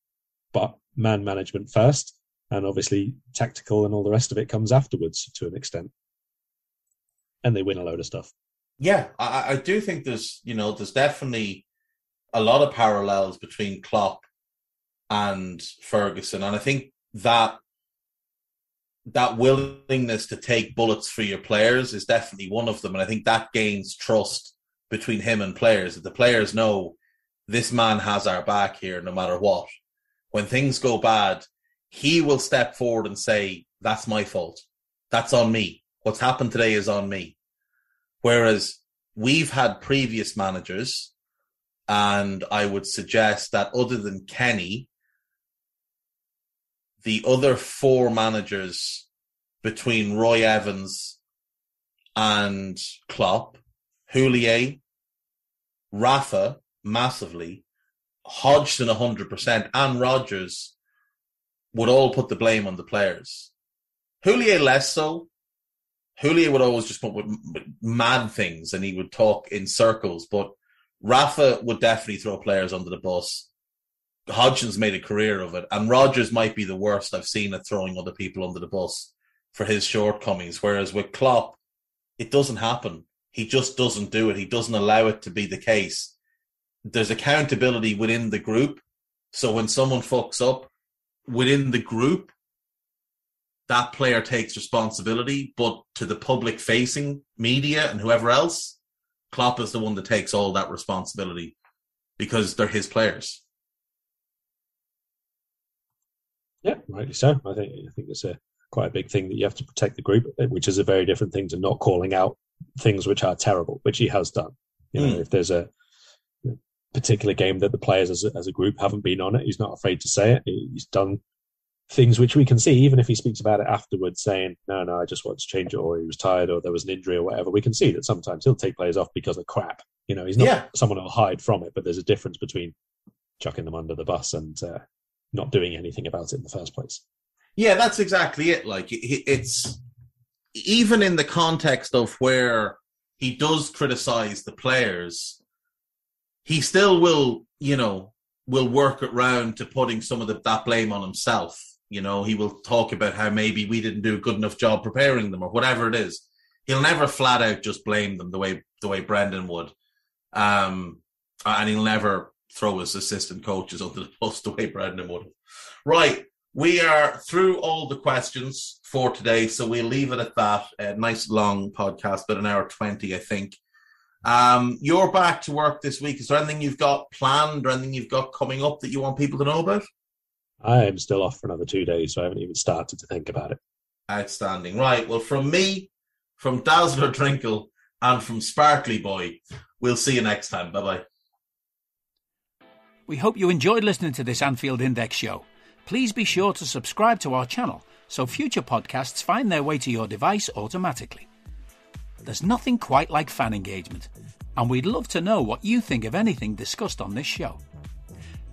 but man management first, and obviously tactical and all the rest of it comes afterwards to an extent. And they win a load of stuff. Yeah, I, I do think there's you know there's definitely a lot of parallels between Klopp and Ferguson, and I think that that willingness to take bullets for your players is definitely one of them, and I think that gains trust between him and players. That the players know this man has our back here, no matter what. When things go bad, he will step forward and say, That's my fault. That's on me. What's happened today is on me. Whereas we've had previous managers And I would suggest that other than Kenny, the other four managers between Roy Evans and Klopp, Houllier, Rafa, massively, Hodgson 100%, and Rodgers would all put the blame on the players. Houllier less so. Houllier would always just put with mad things and he would talk in circles, but Rafa would definitely throw players under the bus. Hodgson's made a career of it, and Rodgers might be the worst I've seen at throwing other people under the bus for his shortcomings. Whereas with Klopp, it doesn't happen. He just doesn't do it. He doesn't allow it to be the case. There's accountability within the group. So when someone fucks up within the group, that player takes responsibility. But to the public facing media and whoever else, Klopp is the one that takes all that responsibility because they're his players. Yeah, rightly so. I think I think it's a quite a big thing that you have to protect the group, which is a very different thing to not calling out things which are terrible, which he has done. You know, mm. if there's a particular game that the players as a, as a group haven't been on it, he's not afraid to say it. He's done things which we can see, even if he speaks about it afterwards, saying, "No, no, I just want to change it," or he was tired, or there was an injury, or whatever. We can see that sometimes he'll take players off because of crap. You know, he's not yeah. someone who'll hide from it, but there's a difference between chucking them under the bus and uh, not doing anything about it in the first place. Yeah, that's exactly it. Like it's even in the context of where he does criticize the players, he still will, you know, will work around to putting some of the, that blame on himself. You know, he will talk about how maybe we didn't do a good enough job preparing them or whatever it is. He'll never flat out just blame them the way the way Brendan would, um, and he'll never throw his assistant coaches under the bus the way Brendan would. Right, we are through all the questions for today, so we'll leave it at that. A nice long podcast, but an hour 20, I think. Um, you're back to work this week. Is there anything you've got planned or anything you've got coming up that you want people to know about? I am still off for another two days, so I haven't even started to think about it. Outstanding. Right. Well, from me, from Dazzler Drinkle, and from Sparkly Boy, we'll see you next time. Bye bye. We hope you enjoyed listening to this Anfield Index show please be sure to subscribe to our channel so future podcasts find their way to your device automatically. There's nothing quite like fan engagement, and we'd love to know what you think of anything discussed on this show.